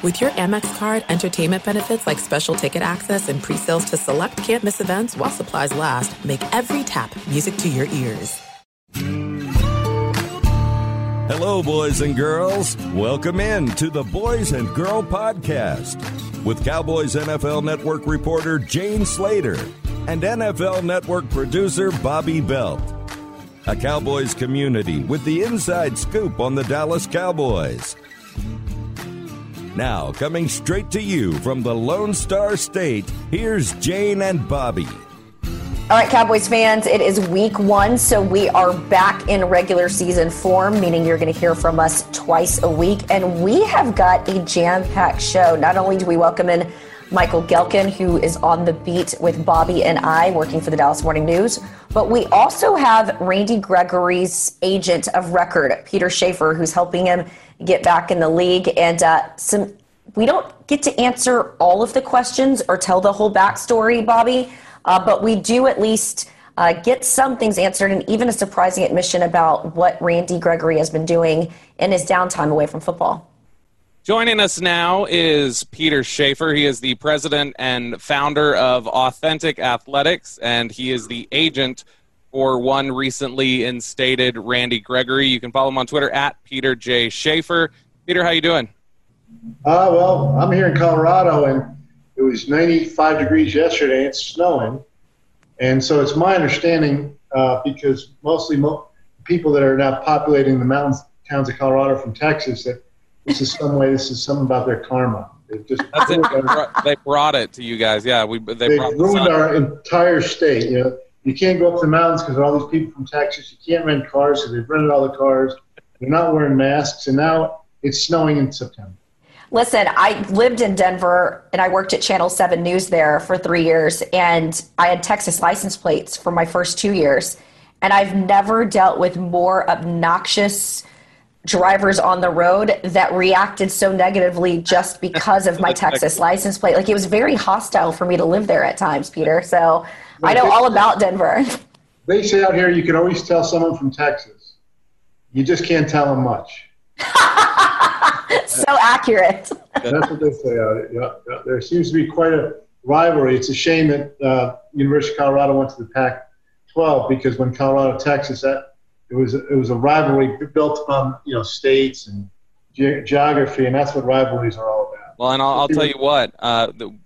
With your Amex card, entertainment benefits like special ticket access and pre-sales to select campus events while supplies last, make every tap music to your ears. Hello, boys and girls. Welcome in to the Boys and Girl Podcast with Cowboys NFL Network reporter Jane Slater and NFL Network producer Bobby Belt. A Cowboys community with the inside scoop on the Dallas Cowboys. Now, coming straight to you from the Lone Star State, here's Jane and Bobby. All right, Cowboys fans, it is week one, so we are back in regular season form, meaning you're going to hear from us twice a week. And we have got a jam packed show. Not only do we welcome in Michael Gehlken, who is on the beat with Bobby and I, working for the Dallas Morning News, but we also have Randy Gregory's agent of record, Peter Schaffer, who's helping him get back in the league. And uh, some, we don't get to answer all of the questions or tell the whole backstory, Bobby, uh, but we do at least uh, get some things answered and even a surprising admission about what Randy Gregory has been doing in his downtime away from football. Joining us now is Peter Schaffer. He is the president and founder of Authentic Athletics, and he is the agent for one recently instated Randy Gregory. You can follow him on Twitter at Peter J. Schaffer. Peter, how you doing? Uh, well, I'm here in Colorado, and it was 95 degrees yesterday. And it's snowing, and so it's my understanding uh, because mostly mo- people that are now populating the mountains towns of Colorado from Texas that this is some way this is something about their karma. They just it. They brought it to you guys. Yeah, we they, they brought the ruined sun. our entire state. You know, you can't go up the mountains because all these people from Texas. You can't rent cars, so they've rented all the cars. They're not wearing masks, and now it's snowing in September. Listen, I lived in Denver and I worked at Channel 7 News there for three years, and I had Texas license plates for my first two years. And I've never dealt with more obnoxious drivers on the road that reacted so negatively just because of my Texas license plate. Like it was very hostile for me to live there at times, Peter. So I know all about Denver. They say out here you can always tell someone from Texas. You just can't tell them much. so accurate. That's what they say out here. Yeah, yeah. There seems to be quite a rivalry. It's a shame that uh, University of Colorado went to the Pac-12 because when Colorado Texas, that it was it was a rivalry built on you know states and ge- geography, and that's what rivalries are all about. Well, and I'll, I'll tell you what, uh, the,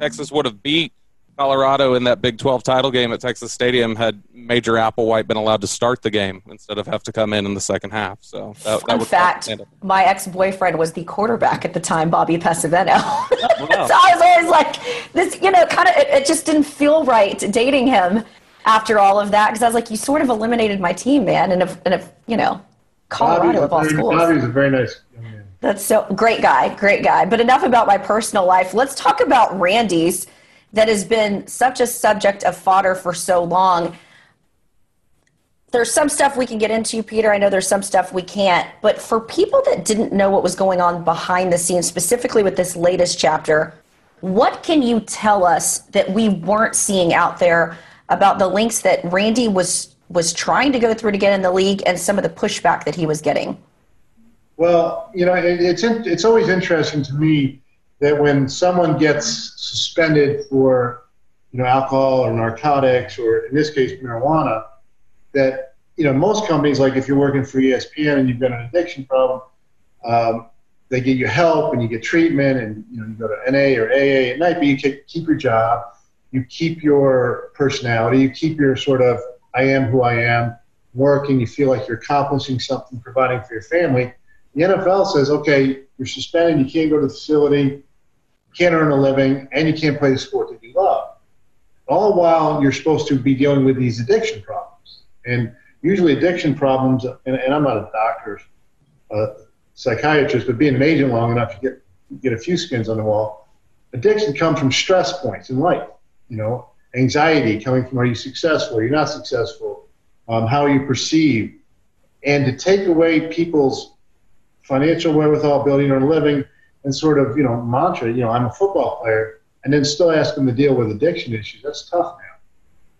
Texas would have beat Colorado in that Big 12 title game at Texas Stadium had Major Applewhite been allowed to start the game instead of have to come in in the second half. So that, that Fun would fact: my ex-boyfriend was the quarterback at the time, Bobby Pesavento. Oh, so I was always like, this, you know, kind of. It, it just didn't feel right dating him after all of that because I was like, you sort of eliminated my team, man, and if, and if you know, Colorado of all a very, schools. Bobby's a very nice young man. That's so great guy, great guy. But enough about my personal life. Let's talk about Randy's that has been such a subject of fodder for so long. There's some stuff we can get into, Peter. I know there's some stuff we can't. But for people that didn't know what was going on behind the scenes, specifically with this latest chapter, what can you tell us that we weren't seeing out there about the links that Randy was was trying to go through to get in the league and some of the pushback that he was getting? Well, you know, it, it's in, it's always interesting to me that when someone gets suspended for, you know, alcohol or narcotics or in this case marijuana, that you know most companies like if you're working for ESPN and you've got an addiction problem, um, they get you help and you get treatment and you know you go to NA or AA at night, but you keep your job, you keep your personality, you keep your sort of I am who I am, working, you feel like you're accomplishing something, providing for your family. The NFL says, okay, you're suspended, you can't go to the facility, can't earn a living, and you can't play the sport that you love. All while you're supposed to be dealing with these addiction problems. And usually, addiction problems, and, and I'm not a doctor, a psychiatrist, but being an agent long enough to get, get a few skins on the wall, addiction comes from stress points in life. You know, anxiety coming from are you successful, are you not successful, um, how you perceived. And to take away people's financial wherewithal, building a living, and sort of, you know, mantra, you know, I'm a football player, and then still ask them to deal with addiction issues. That's tough now.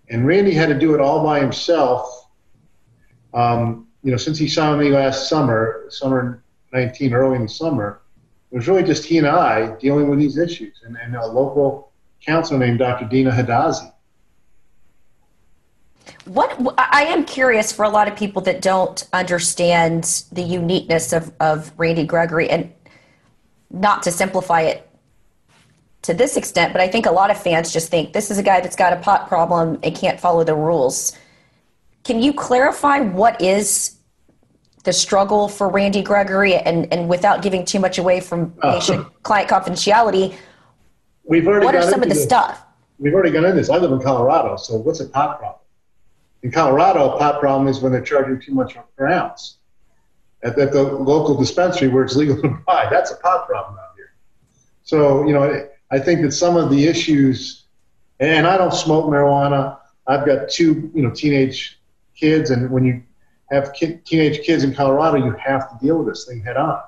And Randy had to do it all by himself. Um, you know, since he signed me last summer, summer 19, early in the summer, it was really just he and I dealing with these issues, and, and a local counselor named Dr. Dina Hadazi. What I am curious for a lot of people that don't understand the uniqueness of, of Randy Gregory, and not to simplify it to this extent, but I think a lot of fans just think this is a guy that's got a pot problem and can't follow the rules. Can you clarify what is the struggle for Randy Gregory and, and without giving too much away from uh, client confidentiality, we've already what are some of the this. stuff? We've already gone into this. I live in Colorado, so what's a pot problem? In Colorado, a pot problem is when they're charging too much per ounce. At, at the local dispensary where it's legal to buy, that's a pot problem out here. So, you know, I think that some of the issues, and I don't smoke marijuana. I've got two, you know, teenage kids, and when you have teenage kids in Colorado, you have to deal with this thing head on.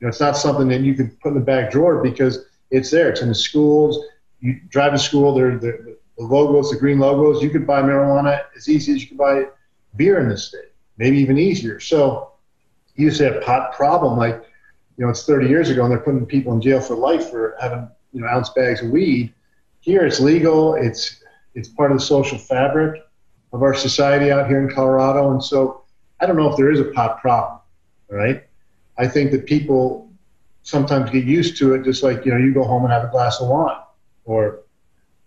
You know, it's not something that you can put in the back drawer because it's there. It's in the schools. You drive to school. There, the, the logos, the green logos. You could buy marijuana as easy as you could buy beer in this state. Maybe even easier. So you say a pot problem, like you know, it's 30 years ago, and they're putting people in jail for life for having you know ounce bags of weed. Here, it's legal. It's it's part of the social fabric of our society out here in Colorado. And so I don't know if there is a pot problem, right? I think that people sometimes get used to it, just like, you know, you go home and have a glass of wine or,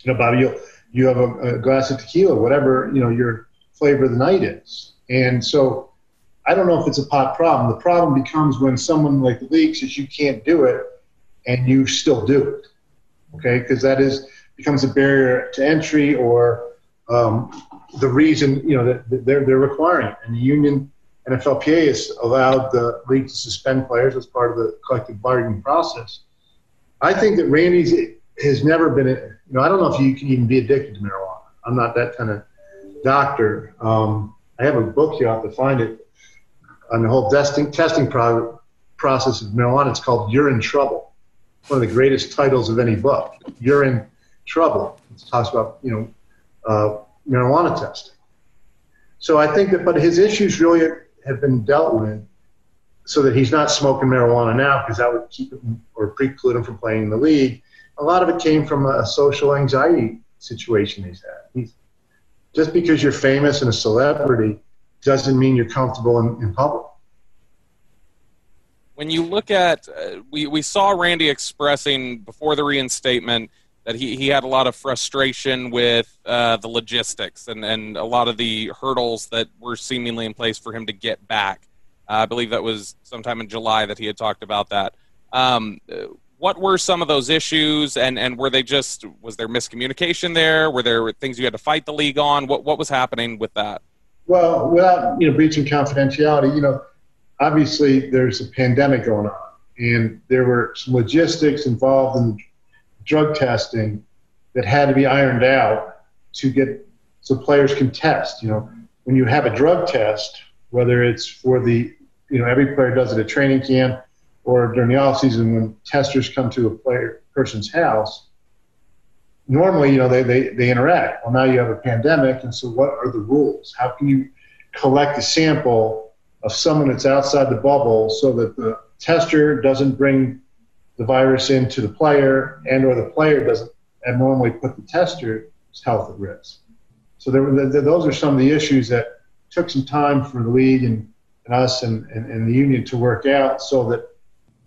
you know, Bobby, you you have a, a glass of tequila, whatever, you know, your flavor of the night is. And so I don't know if it's a pot problem. The problem becomes when someone like the league says you can't do it and you still do it. Okay, because that is becomes a barrier to entry or um, the reason you know that they're they're requiring it. And the union NFLPA has allowed the league to suspend players as part of the collective bargaining process. I think that Randy's has never been. You know, I don't know if you can even be addicted to marijuana. I'm not that kind of doctor. Um, I have a book here. I have to find it on the whole testing testing pro- process of marijuana. It's called "You're in Trouble." One of the greatest titles of any book. You're in trouble. It talks about you know. Uh, marijuana testing. So I think that, but his issues really have been dealt with so that he's not smoking marijuana now because that would keep him or preclude him from playing in the league. A lot of it came from a social anxiety situation he's had. He's, just because you're famous and a celebrity doesn't mean you're comfortable in, in public. When you look at, uh, we, we saw Randy expressing before the reinstatement that he, he had a lot of frustration with uh, the logistics and, and a lot of the hurdles that were seemingly in place for him to get back. Uh, I believe that was sometime in July that he had talked about that. Um, what were some of those issues, and, and were they just was there miscommunication there? Were there things you had to fight the league on? What what was happening with that? Well, without you know breaching confidentiality, you know, obviously there's a pandemic going on, and there were some logistics involved in drug testing that had to be ironed out to get so players can test. You know, when you have a drug test, whether it's for the, you know, every player does it at training camp or during the off season when testers come to a player person's house. Normally, you know, they, they, they interact. Well, now you have a pandemic, and so what are the rules? How can you collect a sample of someone that's outside the bubble so that the tester doesn't bring the virus into the player and or the player doesn't abnormally put the tester's health at risk. So there, there, those are some of the issues that took some time for the league and, and us and, and, and the union to work out so that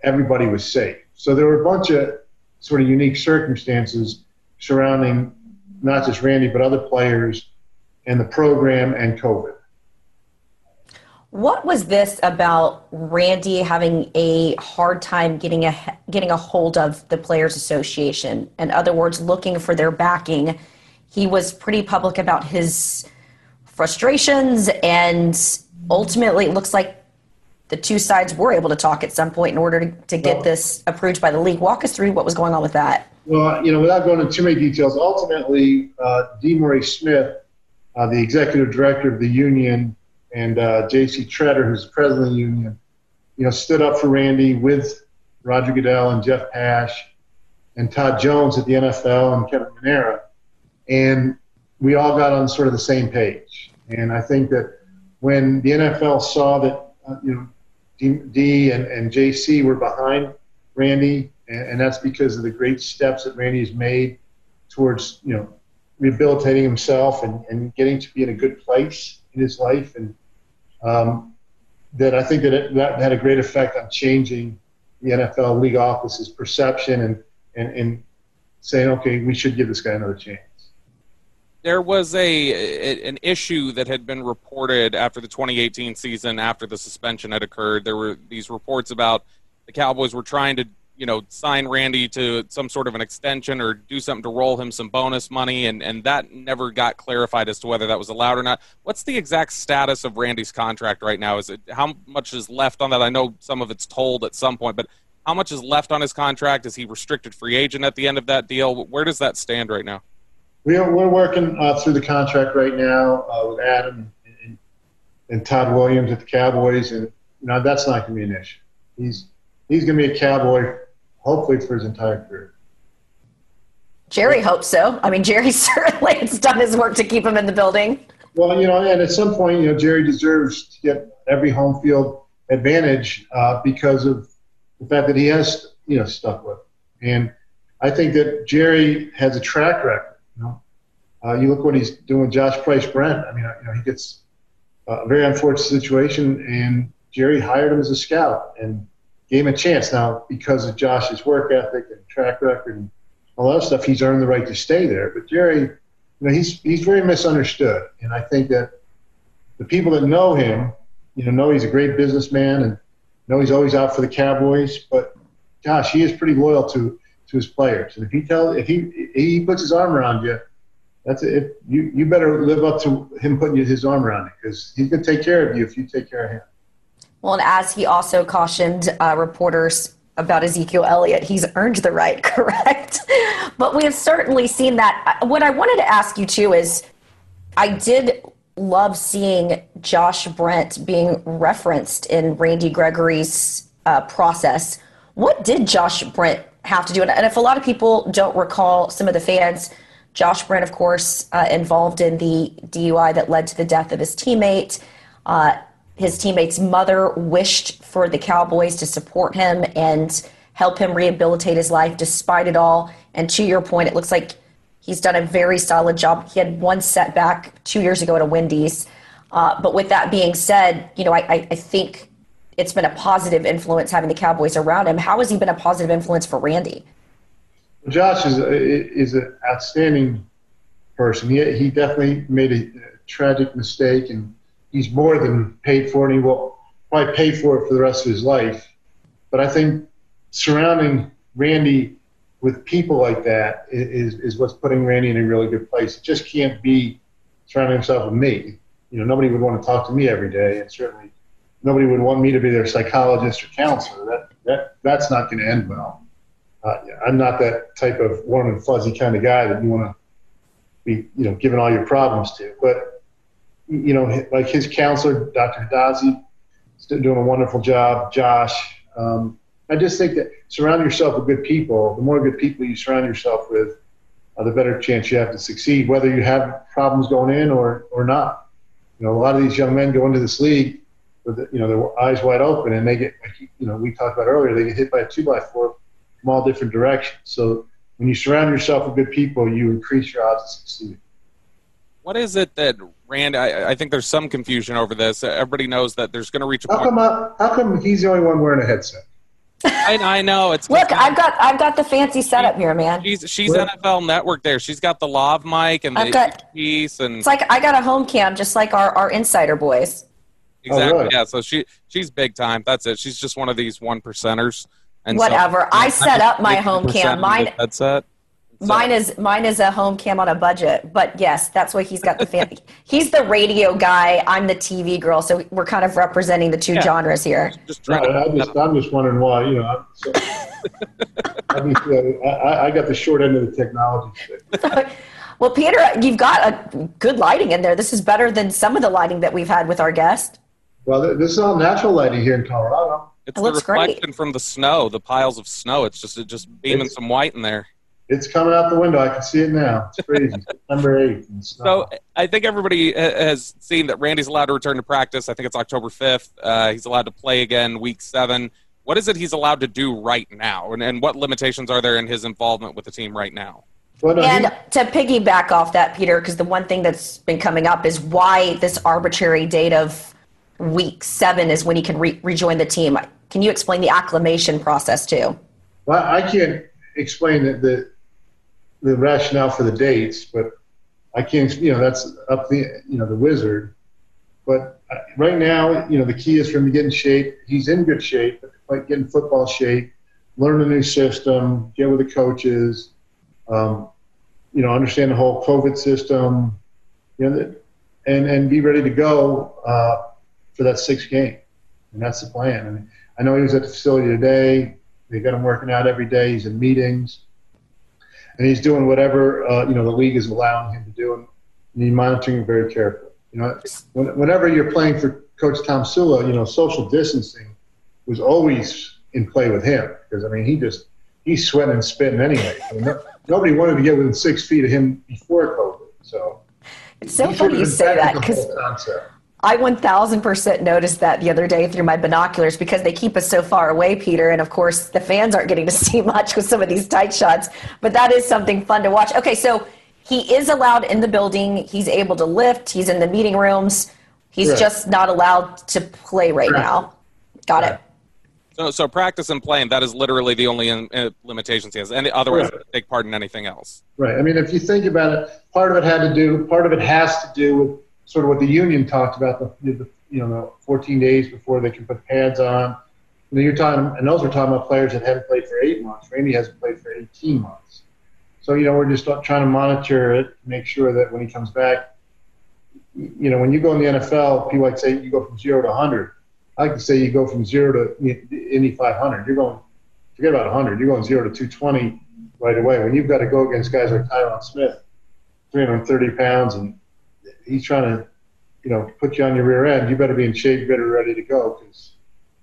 everybody was safe. So there were a bunch of sort of unique circumstances surrounding not just Randy, but other players and the program and COVID. What was this about Randy having a hard time getting a getting a hold of the Players Association? In other words, looking for their backing. He was pretty public about his frustrations, and ultimately, it looks like the two sides were able to talk at some point in order to, to get well, this approved by the league. Walk us through what was going on with that. Well, you know, without going into too many details, ultimately, uh, DeMaurice Smith, uh, the executive director of the union and uh, J.C. Tretter, who's president of the union, you know, stood up for Randy with Roger Goodell and Jeff Pash and Todd Jones at the NFL and Kevin Manera, and we all got on sort of the same page. And I think that when the NFL saw that uh, you know D, D and, and JC were behind Randy, and, and that's because of the great steps that Randy has made towards you know rehabilitating himself and, and getting to be in a good place in his life, and um, that I think that it, that had a great effect on changing the NFL league office's perception and, and, and saying, okay, we should give this guy another chance. There was a an issue that had been reported after the 2018 season, after the suspension had occurred. There were these reports about the Cowboys were trying to you know, sign Randy to some sort of an extension or do something to roll him some bonus money, and, and that never got clarified as to whether that was allowed or not. What's the exact status of Randy's contract right now? Is it how much is left on that? I know some of it's told at some point, but how much is left on his contract? Is he restricted free agent at the end of that deal? Where does that stand right now? We are, we're working uh, through the contract right now uh, with Adam and, and Todd Williams at the Cowboys, and you know, that's not going to be an issue. He's he's going to be a Cowboy hopefully for his entire career. Jerry hopes so. I mean, Jerry certainly has done his work to keep him in the building. Well, you know, and at some point, you know, Jerry deserves to get every home field advantage uh, because of the fact that he has, you know, stuck with. And I think that Jerry has a track record. You know, uh, you look what he's doing with Josh Price Brent. I mean, you know, he gets a very unfortunate situation, and Jerry hired him as a scout, and gave him a chance. Now, because of Josh's work ethic and track record and all that stuff, he's earned the right to stay there. But Jerry, you know, he's he's very misunderstood, and I think that the people that know him, you know, know he's a great businessman and know he's always out for the Cowboys. But gosh, he is pretty loyal to to his players, and if he tells if he he puts his arm around you. That's it. You you better live up to him putting his arm around you because he's gonna take care of you if you take care of him. Well, and as he also cautioned uh, reporters about Ezekiel Elliott, he's earned the right, correct? but we have certainly seen that. Uh, what I wanted to ask you too is I did love seeing Josh Brent being referenced in Randy Gregory's uh, process. What did Josh Brent have to do? And if a lot of people don't recall, some of the fans, Josh Brent, of course, uh, involved in the DUI that led to the death of his teammate. Uh, his teammate's mother wished for the Cowboys to support him and help him rehabilitate his life despite it all. And to your point, it looks like he's done a very solid job. He had one setback two years ago at a Wendy's. Uh, but with that being said, you know, I, I think it's been a positive influence having the Cowboys around him. How has he been a positive influence for Randy? Josh is is an outstanding person. He he definitely made a, a tragic mistake and he's more than paid for, and he will probably pay for it for the rest of his life. But I think surrounding Randy with people like that is, is what's putting Randy in a really good place. It just can't be surrounding himself with me. You know, nobody would want to talk to me every day, and certainly nobody would want me to be their psychologist or counselor. That that that's not going to end well. Uh, I'm not that type of warm and fuzzy kind of guy that you want to be, you know, giving all your problems to. But you know, like his counselor, Dr. Hadazi, is doing a wonderful job. Josh, um, I just think that surround yourself with good people. The more good people you surround yourself with, uh, the better chance you have to succeed, whether you have problems going in or or not. You know, a lot of these young men go into this league with you know their eyes wide open, and they get you know we talked about earlier they get hit by a two by four from all different directions. So when you surround yourself with good people, you increase your odds of succeeding. What is it that Rand? I, I, think there's some confusion over this. Everybody knows that there's going to reach a how point. Come, uh, how come he's the only one wearing a headset? I, I, know it's. Look, I've got I've got the fancy setup here, man. She's she's NFL Network there. She's got the lav mic and the I've got, piece and. It's like I got a home cam, just like our our insider boys. Exactly. Oh, really? Yeah. So she she's big time. That's it. She's just one of these one percenters. And whatever. So, I set up my home cam. Mine headset. So. Mine is mine is a home cam on a budget, but yes, that's why he's got the fan. he's the radio guy. I'm the TV girl, so we're kind of representing the two yeah. genres here. Just I, I just, I'm just wondering why. You know, so, uh, I, mean, I, I, got the short end of the technology. well, Peter, you've got a good lighting in there. This is better than some of the lighting that we've had with our guest. Well, this is all natural lighting here in Colorado. It's it the reflection great. from the snow, the piles of snow. It's just it just beaming it's, some white in there. It's coming out the window. I can see it now. It's crazy. September 8th. So I think everybody has seen that Randy's allowed to return to practice. I think it's October 5th. Uh, he's allowed to play again week seven. what is it he's allowed to do right now, and, and what limitations are there in his involvement with the team right now? Well, no, and he, to piggyback off that, Peter, because the one thing that's been coming up is why this arbitrary date of week seven is when he can re- rejoin the team. Can you explain the acclimation process too? Well, I can't explain the, the, the rationale for the dates, but I can't. You know, that's up the you know the wizard. But uh, right now, you know, the key is for him to get in shape. He's in good shape, but like getting football shape, learn a new system, get with the coaches, um, you know, understand the whole COVID system, you know, and and be ready to go uh, for that sixth game. And that's the plan. I mean, I know he was at the facility today. They got him working out every day. He's in meetings, and he's doing whatever uh, you know the league is allowing him to do, and he's monitoring it very carefully. You know, whenever you're playing for Coach Tomsula, you know, social distancing was always in play with him because I mean he just he's sweating and spitting anyway. I mean, no, nobody wanted to get within six feet of him before COVID, so. It's so funny you say that because I 1000% noticed that the other day through my binoculars because they keep us so far away, Peter. And of course, the fans aren't getting to see much with some of these tight shots, but that is something fun to watch. Okay, so he is allowed in the building. He's able to lift. He's in the meeting rooms. He's right. just not allowed to play right, right. now. Got right. it. So, so practice and playing, that is literally the only in, uh, limitations he has. And otherwise, take part in anything else. Right. I mean, if you think about it, part of it had to do, part of it has to do with sort of what the union talked about the, the you know the 14 days before they can put pads on. You know, you're talking, and those are talking about players that haven't played for eight months. Randy hasn't played for 18 months. So you know we're just trying to monitor it, make sure that when he comes back, you know when you go in the NFL, people like say you go from zero to 100. I like to say you go from zero to Indy 500. You're going forget about 100. You're going zero to 220 right away. When you've got to go against guys like Tyron Smith, 330 pounds and he's trying to, you know, put you on your rear end, you better be in shape, you better be ready to go because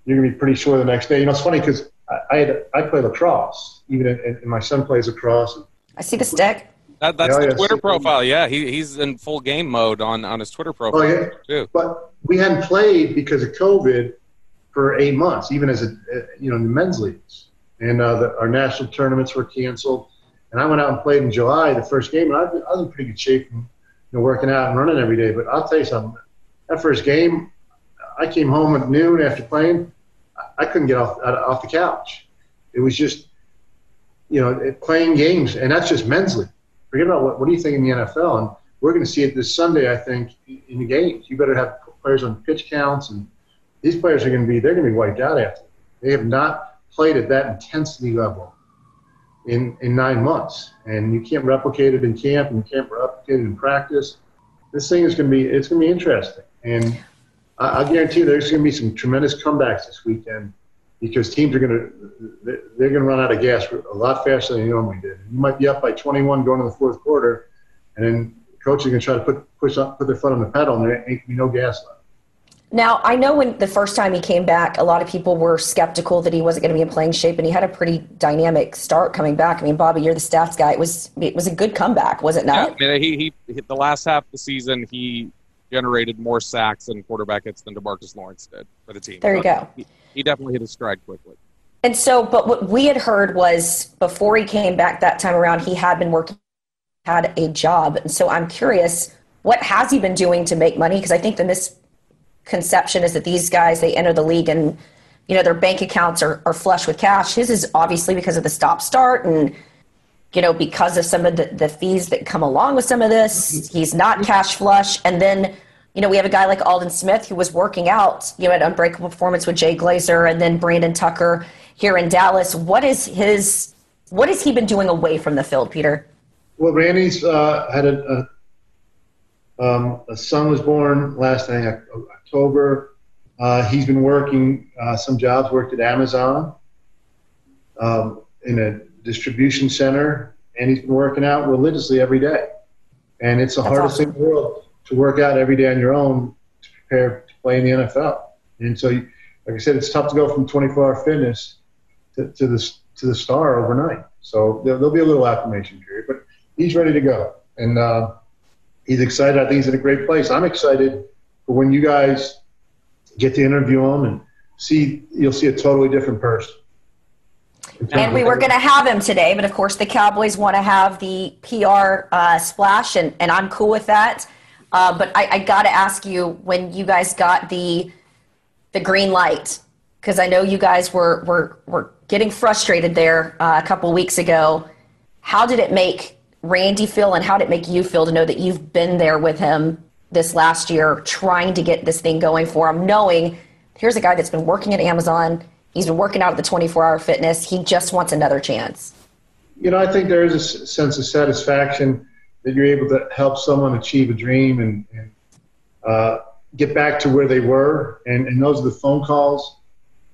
you're gonna be pretty sure the next day. You know, it's funny because I, I had I play lacrosse, even in, my son plays lacrosse. I see the stick. That, that's yeah, the Twitter profile. Yeah, he, he's in full game mode on, on his Twitter profile. Oh, yeah. Too. But we hadn't played because of COVID for eight months, even as a you know in the men's leagues, and uh, the, our national tournaments were canceled. And I went out and played in July, the first game, and I, I was in pretty good shape you know, working out and running every day. But I'll tell you something. That first game, I came home at noon after playing. I couldn't get off off the couch. It was just, you know, playing games, and that's just league. Forget about what, what do you think in the NFL, and we're going to see it this Sunday. I think in the games, you better have players on pitch counts, and these players are going to be they're going to be wiped out after. They have not played at that intensity level in, in nine months. And you can't replicate it in camp and you can't replicate it in practice. This thing is going to be, it's going to be interesting. And I, I guarantee there's going to be some tremendous comebacks this weekend because teams are going to, they're going to run out of gas a lot faster than they normally did. You might be up by 21 going to the fourth quarter and then coaches are going to try to put, push up, put their foot on the pedal and there ain't going to be no gas left. Now, I know when the first time he came back, a lot of people were skeptical that he wasn't going to be in playing shape, and he had a pretty dynamic start coming back. I mean, Bobby, you're the stats guy. It was it was a good comeback, was it not? Yeah, I mean, he, he the last half of the season he generated more sacks and quarterback hits than Demarcus Lawrence did for the team. There you go. He, he definitely hit his stride quickly. And so, but what we had heard was before he came back that time around, he had been working, had a job, and so I'm curious, what has he been doing to make money? Because I think the mis conception is that these guys they enter the league and you know their bank accounts are, are flush with cash. His is obviously because of the stop start and you know because of some of the, the fees that come along with some of this he's not cash flush. And then you know we have a guy like aldon smith who was working out you know at unbreakable performance with jay glazer and then brandon tucker here in dallas. What is his what has he been doing away from the field peter? Well randy's uh, had a, a um, a son was born last thing October. Uh, he's been working uh, some jobs, worked at Amazon um, in a distribution center, and he's been working out religiously every day. And it's the That's hardest awesome. thing in the world to work out every day on your own to prepare to play in the NFL. And so, like I said, it's tough to go from 24-hour fitness to, to the to the star overnight. So there, will be a little acclimation period, but he's ready to go, and uh, he's excited. I think he's in a great place. I'm excited for when you guys get to interview him and see you'll see a totally different person. And we were going to have him today, but of course the Cowboys want to have the PR uh, splash, and, and I'm cool with that. Uh, but I, I got to ask you when you guys got the the green light, because I know you guys were were were getting frustrated there uh, a couple weeks ago. How did it make Randy feel, and how did it make you feel to know that you've been there with him this last year, trying to get this thing going for him, knowing here's a guy that's been working at Amazon He's been working out at the 24 hour fitness. He just wants another chance. You know, I think there is a sense of satisfaction that you're able to help someone achieve a dream and, and uh, get back to where they were. And, and those are the phone calls,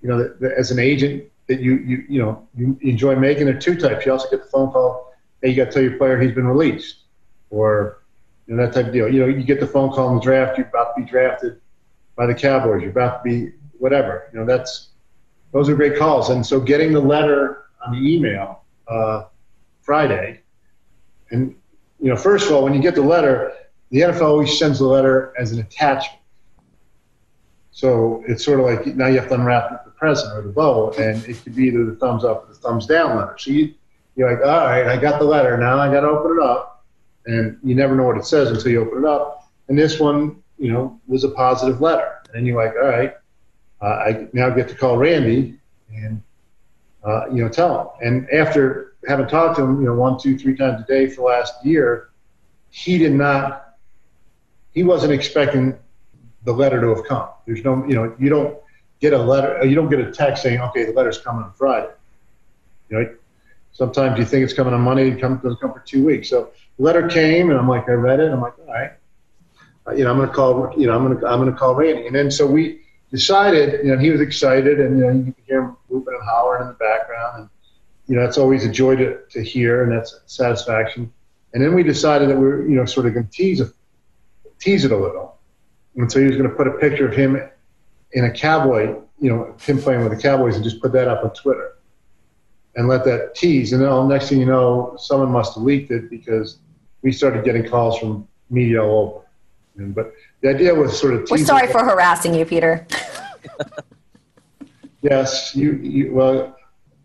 you know, that, that as an agent that you, you, you know, you enjoy making. There are two types. You also get the phone call, hey, you got to tell your player he's been released or, you know, that type of deal. You know, you get the phone call in the draft, you're about to be drafted by the Cowboys, you're about to be whatever. You know, that's, those are great calls. And so getting the letter on the email uh, Friday, and you know, first of all, when you get the letter, the NFL always sends the letter as an attachment. So it's sort of like now you have to unwrap the present or the bow, and it could be either the thumbs up or the thumbs down letter. So you, you're like, all right, I got the letter. Now I got to open it up, and you never know what it says until you open it up. And this one, you know, was a positive letter, and you're like, all right, uh, I now get to call Randy and uh, you know tell him. And after having talked to him, you know, one, two, three times a day for the last year, he did not. He wasn't expecting the letter to have come. There's no, you know, you don't get a letter, you don't get a text saying, okay, the letter's coming on Friday. You know, sometimes you think it's coming on Monday, it comes, doesn't come for two weeks. So the letter came, and I'm like, I read it, I'm like, all right, uh, you know, I'm gonna call, you know, I'm gonna, I'm gonna call Randy, and then so we decided, you know, he was excited, and you know, you could hear him whooping and hollering in the background, and you know, that's always a joy to, to hear, and that's satisfaction. And then we decided that we were, you know, sort of going to tease it, tease it a little, and so he was going to put a picture of him in a cowboy, you know, him playing with the Cowboys, and just put that up on Twitter, and let that tease. And then next thing you know, someone must have leaked it because we started getting calls from media all over. And, but the idea was sort of. We're sorry for harassing you, Peter. yes, you, you. Well,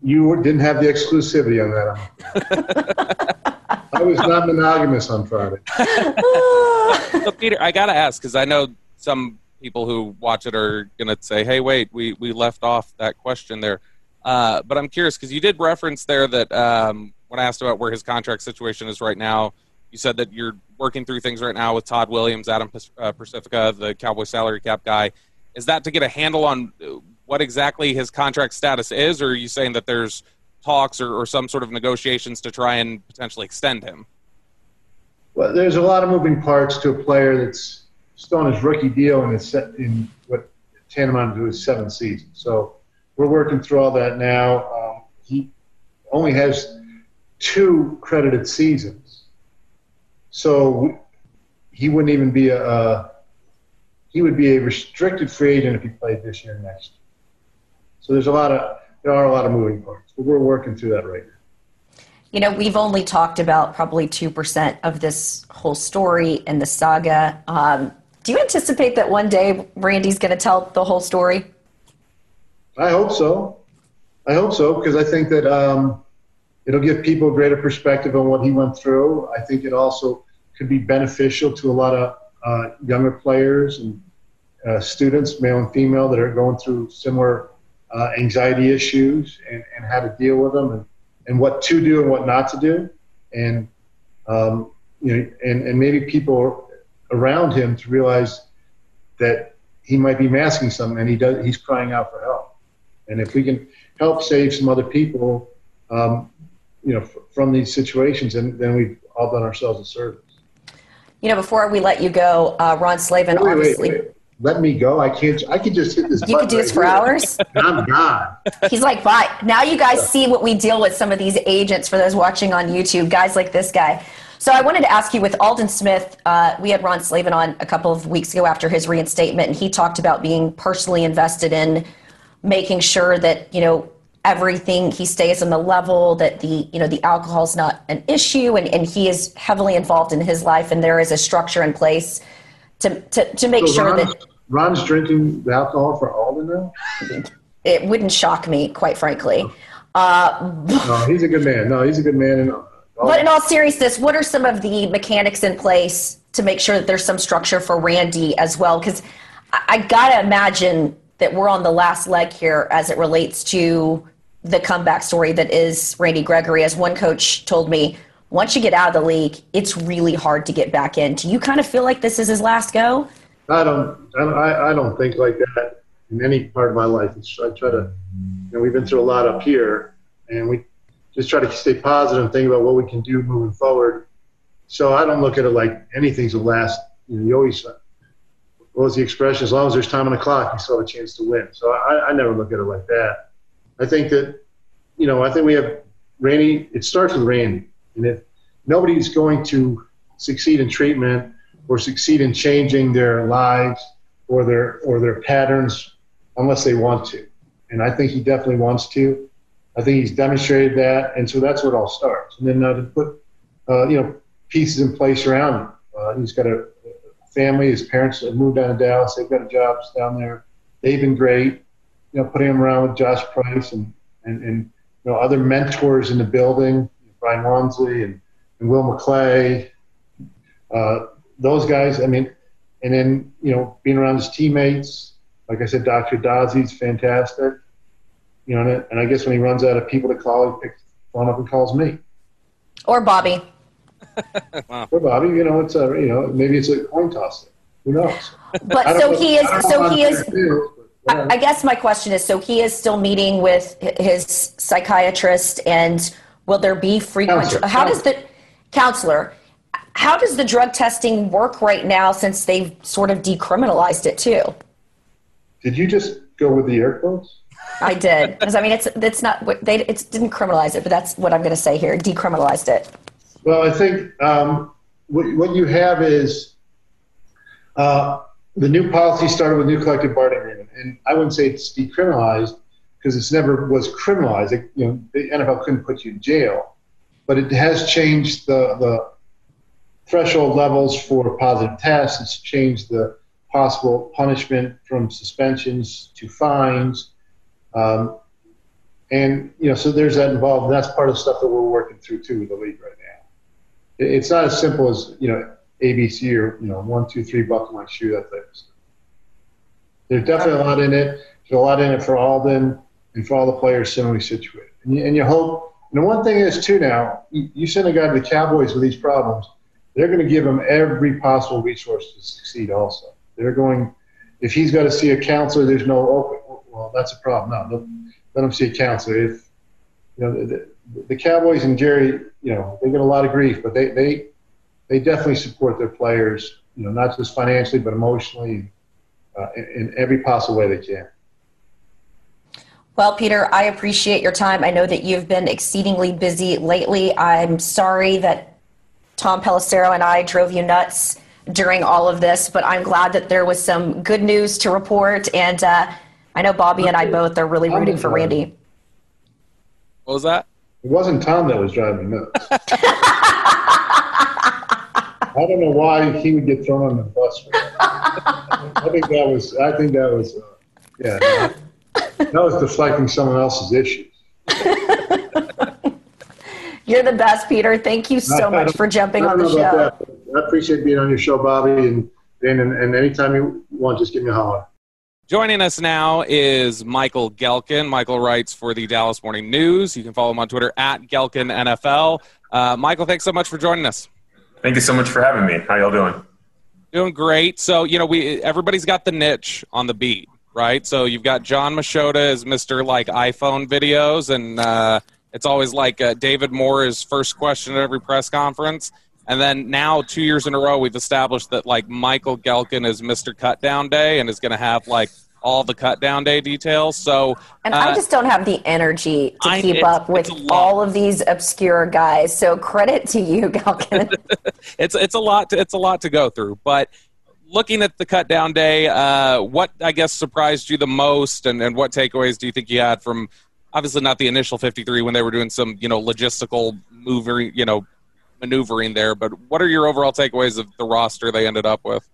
you didn't have the exclusivity on that. I was not monogamous on Friday. so, Peter, I got to ask because I know some people who watch it are going to say, "Hey, wait, we we left off that question there." Uh, but I'm curious because you did reference there that um, when I asked about where his contract situation is right now, you said that you're working through things right now with Todd Williams, Adam uh, Prasifka, the Cowboy salary cap guy. Is that to get a handle on uh, what exactly his contract status is, or are you saying that there's talks or, or some sort of negotiations to try and potentially extend him? Well, there's a lot of moving parts to a player that's still on his rookie deal and it's set in what tantamount to his seventh season. So we're working through all that now. Um, he only has two credited seasons so he wouldn't even be a, uh, he would be a restricted free agent if he played this year next. So there's a lot of, there are a lot of moving parts, but we're working through that right now. You know, we've only talked about probably 2% of this whole story and the saga. Um, do you anticipate that one day Randy's going to tell the whole story? I hope so. I hope so because I think that um, it'll give people a greater perspective on what he went through. I think it also could be beneficial to a lot of uh, younger players and uh, students, male and female, that are going through similar uh, anxiety issues and, and how to deal with them and, and what to do and what not to do. And, um, you know, and, and maybe people around him to realize that he might be masking something and he does, he's crying out for help. And if we can help save some other people, um, you know, from these situations, and then we've all done ourselves a service. You know, before we let you go, uh, Ron Slavin wait, obviously. Wait, wait. Let me go. I can't. I can just hit this. You could do right this for here, hours. I'm gone. He's like, bye. Now you guys see what we deal with some of these agents for those watching on YouTube, guys like this guy. So I wanted to ask you with Aldon Smith, uh, we had Ron Slavin on a couple of weeks ago after his reinstatement, and he talked about being personally invested in making sure that, you know, everything he stays on the level that the you know the alcohol is not an issue and, and he is heavily involved in his life and there is a structure in place to to, to make so sure Ron's, that Ron's drinking the alcohol for Aldon now? It wouldn't shock me, quite frankly. Uh, no, he's a good man. No, he's a good man. And but in all seriousness, what are some of the mechanics in place to make sure that there's some structure for Randy as well? Because I, I got to imagine that we're on the last leg here as it relates to the comeback story that is Randy Gregory. As one coach told me, once you get out of the league, it's really hard to get back in. Do you kind of feel like this is his last go? I don't. I, I don't think like that in any part of my life. It's, I try to. You know, we've been through a lot up here, and we just try to stay positive and think about what we can do moving forward. So I don't look at it like anything's the last. You know, you always. What was the expression? As long as there's time on the clock, you still have a chance to win. So I, I never look at it like that. I think that, you know, I think we have Randy. It starts with Randy, and if nobody's going to succeed in treatment or succeed in changing their lives or their or their patterns unless they want to. And I think he definitely wants to. I think he's demonstrated that, and so that's what all starts. And then uh, to put uh, you know pieces in place around him. Uh, he's got a family. His parents have moved down to Dallas. They've got jobs down there. They've been great. You know, putting him around with Josh Price and and, and you know other mentors in the building, Bryan Wansley and, and Will McClay. Uh, those guys, I mean, and then you know being around his teammates, like I said, Dr. Dazi's fantastic. You know, and I guess when he runs out of people to call, he picks one up and calls me. Or Bobby. wow. Or Bobby, you know, it's a you know maybe it's a coin toss. Who knows? But so know, he is. So he is. I guess my question is: so he is still meeting with his psychiatrist, and will there be frequent? Counselor. How does the counselor? How does the drug testing work right now since they've sort of decriminalized it too? Did you just go with the air quotes? I did because I mean it's it's not they it didn't criminalize it, but that's what I'm going to say here. Decriminalized it. Well, I think um, what, what you have is uh, the new policy started with new collective bargaining agreement, and I wouldn't say it's decriminalized because it's never was criminalized. It, you know, the NFL couldn't put you in jail, but it has changed the the threshold levels for positive tests. It's changed the possible punishment from suspensions to fines. Um, and, you know, so there's that involved. And that's part of the stuff that we're working through, too, with the league right now. It's not as simple as, you know, ABC or, you know, one, two, three, buckle my shoe, that stuff. There's definitely a lot in it. There's a lot in it for Aldon and for all the players similarly situated. And you, and you hope, and the one thing is, too, now, you, you send a guy to the Cowboys with these problems – they're going to give him every possible resource to succeed also. They're going, if he's got to see a counselor, there's no, oh, well, that's a problem. No, let him see a counselor. If, you know, the, the Cowboys and Jerry, you know, they get a lot of grief, but they, they, they definitely support their players, you know, not just financially, but emotionally, uh, in, in every possible way they can. Well, Peter, I appreciate your time. I know that you've been exceedingly busy lately. I'm sorry that Tom Pelissero and I drove you nuts during all of this, but I'm glad that there was some good news to report. And uh, I know Bobby and I both are really rooting for Randy. What was that? It wasn't Tom that was driving me nuts. I don't know why he would get thrown on the bus. I think that was. I think that was. Uh, yeah, that was deflecting someone else's issues. You're the best, Peter. Thank you so much for jumping on the show. That, I appreciate being on your show, Bobby. And, and, and anytime you want, just give me a holler. Joining us now is Michael Gehlken. Michael writes for the Dallas Morning News. You can follow him on Twitter at Gehlken NFL. Uh, Michael, thanks so much for joining us. Thank you so much for having me. How y'all doing? Doing great. So you know, we everybody's got the niche on the beat, right? So you've got Jon Machota as Mister like iPhone videos, and uh, it's always like uh, David is first question at every press conference. And then now, two years in a row, we've established that like Michael Gehlken is Mr. Cutdown Day and is going to have like all the Cutdown Day details. So, and uh, I just don't have the energy to I, keep up with all of these obscure guys. So credit to you, Gehlken. it's it's a lot. To, it's a lot to go through, but. Looking at the Cutdown Day, uh, what I guess surprised you the most, and, and what takeaways do you think you had from obviously not the initial 53 when they were doing some you know logistical moving you know maneuvering there but what are your overall takeaways of the roster they ended up with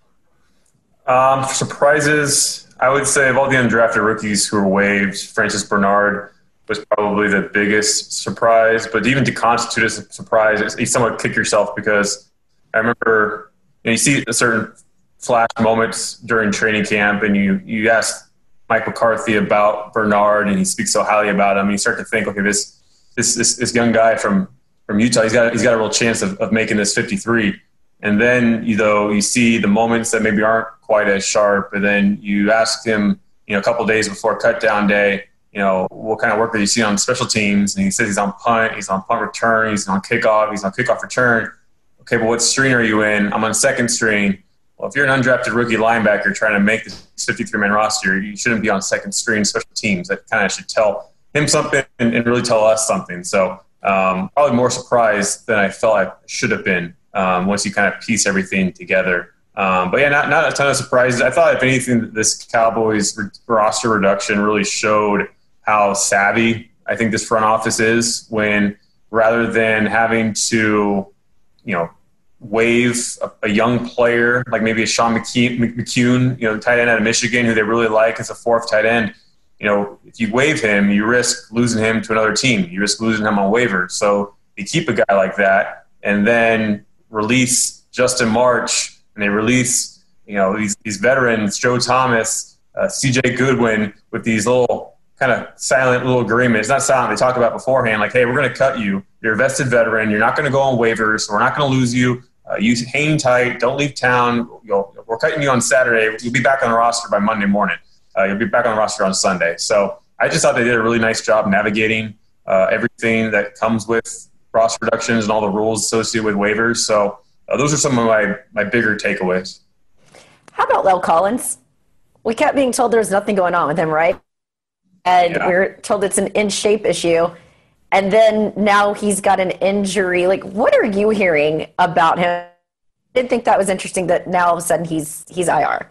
Um, surprises, I would say of all the undrafted rookies who were waived, Francis Bernard was probably the biggest surprise. But even to constitute a surprise, you somewhat kick yourself because I remember you, know, you see a certain flash moments during training camp, and you you ask Mike McCarthy about Bernard, and he speaks so highly about him. And you start to think, okay, this this this, this young guy from from Utah, he's got he's got a real chance of, of making this 53. And then you know you see the moments that maybe aren't quite as sharp, and then you ask him, you know, a couple days before cutdown day, you know, what kind of work are you seeing on special teams? And he says he's on punt, he's on punt return, he's on kickoff, he's on kickoff return. Okay, but what string are you in? I'm on second string. Well, if you're an undrafted rookie linebacker trying to make this 53 man roster, you shouldn't be on second string special teams. That kind of should tell him something and, and really tell us something. So, um, probably more surprised than I felt I should have been um, once you kind of piece everything together. Um, but yeah, not, not a ton of surprises. I thought, if anything, this Cowboys roster reduction really showed how savvy I think this front office is when rather than having to, you know, waive a, a, young player like maybe a Sean McKeon, you know, tight end out of Michigan, who they really like as a fourth tight end. You know, if you waive him, you risk losing him to another team. You risk losing him on waivers. So you keep a guy like that and then release Justin March and they release, you know, these, these veterans, Joe Thomas, uh, CJ Goodwin, with these little kind of silent little agreements. Not silent, they talk about beforehand, like, hey, we're going to cut you. You're a vested veteran. You're not going to go on waivers. So we're not going to lose you. Uh, you hang tight. Don't leave town. You'll, we're cutting you on Saturday. You'll be back on the roster by Monday morning. Uh, you'll be back on the roster on Sunday. So I just thought they did a really nice job navigating uh, everything that comes with roster reductions and all the rules associated with waivers. So uh, those are some of my, my bigger takeaways. How about La'el Collins? We kept being told there's nothing going on with him, right? And yeah. we're told it's an in shape issue and then now he's got an injury. Like, what are you hearing about him? I did think that was interesting that now all of a sudden he's he's IR.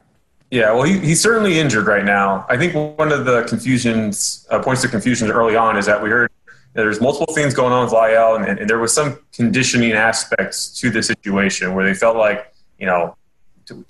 Yeah, well, he, he's certainly injured right now. I think one of the confusions, uh, points of confusion early on, is that we heard there's multiple things going on with La'el, and, and, there was some conditioning aspects to the situation where they felt like, you know, to,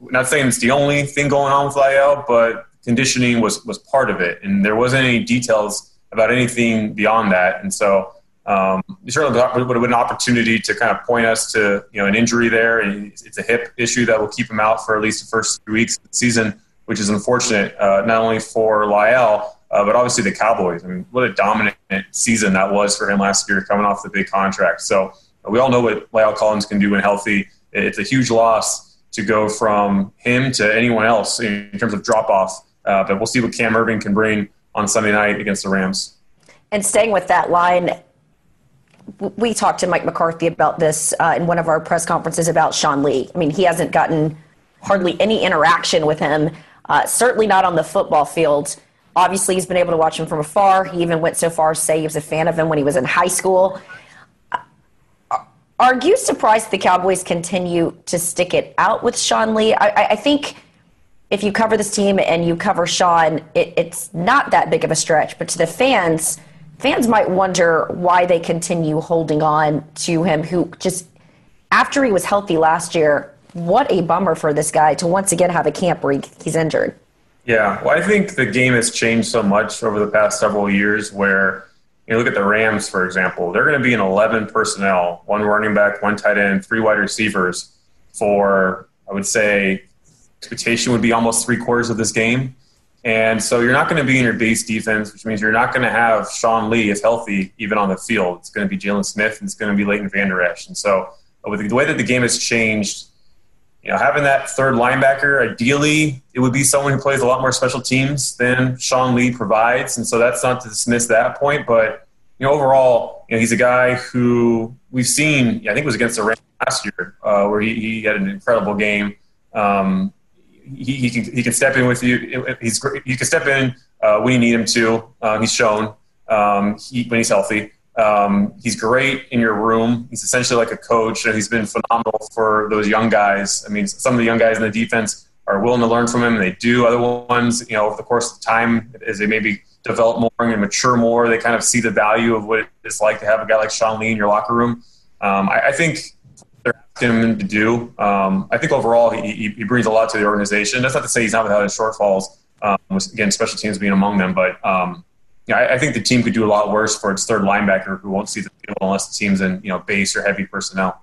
not saying it's the only thing going on with La'el, but conditioning was was part of it, and there wasn't any details about anything beyond that. And so um, it certainly would have been an opportunity to kind of point us to you know an injury there, it's a hip issue that will keep him out for at least the first three weeks of the season, which is unfortunate uh, not only for La'el. Uh, but obviously the Cowboys. I mean, what a dominant season that was for him last year, coming off the big contract. So we all know what La'el Collins can do when healthy. It's a huge loss to go from him to anyone else in terms of drop off. Uh, but we'll see what Cam Erving can bring on Sunday night against the Rams. And staying with that line, we talked to Mike McCarthy about this uh, in one of our press conferences about Sean Lee. I mean, he hasn't gotten hardly any interaction with him, uh, certainly not on the football field. Obviously, he's been able to watch him from afar. He even went so far as to say he was a fan of him when he was in high school. Are you surprised the Cowboys continue to stick it out with Sean Lee? I, I think – if you cover this team and you cover Sean, it, it's not that big of a stretch. But to the fans, fans might wonder why they continue holding on to him, who just, after he was healthy last year, what a bummer for this guy to once again have a camp where he's injured. Yeah, well, I think the game has changed so much over the past several years where you look at the Rams, for example, they're going to be in 11 personnel, one running back, one tight end, three wide receivers for, I would say, expectation would be almost three quarters of this game. And so you're not going to be in your base defense, which means you're not going to have Sean Lee, if healthy, even on the field. It's going to be Jaylon Smith and it's going to be Leighton Vander Esch. And so with the way that the game has changed, you know, having that third linebacker, ideally, it would be someone who plays a lot more special teams than Sean Lee provides. And so that's not to dismiss that point, but you know, overall, you know, he's a guy who we've seen. I think it was against the Rams last year, uh, where he, he had an incredible game. Um, he, can he can step in with you. He's he can step in uh, when you need him to. Uh, he's shown um, he, when he's healthy. Um, he's great in your room. He's essentially like a coach, he's been phenomenal for those young guys. I mean, some of the young guys in the defense are willing to learn from him, and they do. Other ones, you know, over the course of time, as they maybe develop more and mature more, they kind of see the value of what it's like to have a guy like Sean Lee in your locker room. Um, I, I think him to do. Um, I think overall he, he brings a lot to the organization. That's not to say he's not without his shortfalls. Um, again, special teams being among them, but um, I, I, think the team could do a lot worse for its third linebacker who won't see the field unless the team's in you know base or heavy personnel.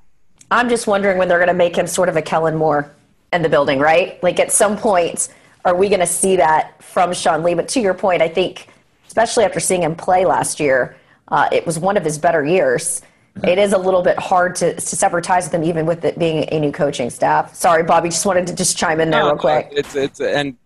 I'm just wondering when they're going to make him sort of a Kellen Moore in the building, right? Like at some point, are we going to see that from Sean Lee? But to your point, I think, especially after seeing him play last year, uh, it was one of his better years. It is a little bit hard to, to sever ties with them, even with it being a new coaching staff. Sorry, Bobby, just wanted to just chime in there no, real quick. It's it's and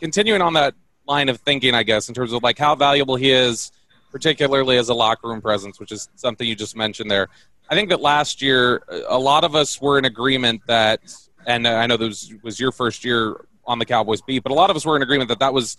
continuing on that line of thinking, I guess, in terms of like how valuable he is, particularly as a locker room presence, which is something you just mentioned there. I think that last year, a lot of us were in agreement that, and I know this was your first year on the Cowboys beat, but a lot of us were in agreement that that was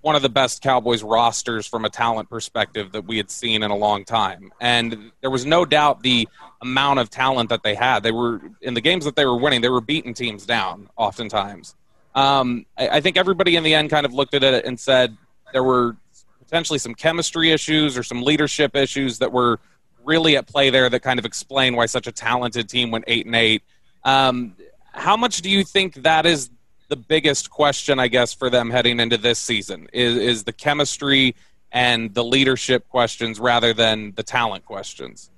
one of the best Cowboys rosters from a talent perspective that we had seen in a long time. And there was no doubt the amount of talent that they had. They were in the games that they were winning, they were beating teams down oftentimes. Um, I, I think everybody in the end kind of looked at it and said there were potentially some chemistry issues or some leadership issues that were really at play there that kind of explain why such a talented team went eight and eight. Um, how much do you think that is the biggest question, I guess, for them heading into this season? Is is the chemistry and the leadership questions rather than the talent questions?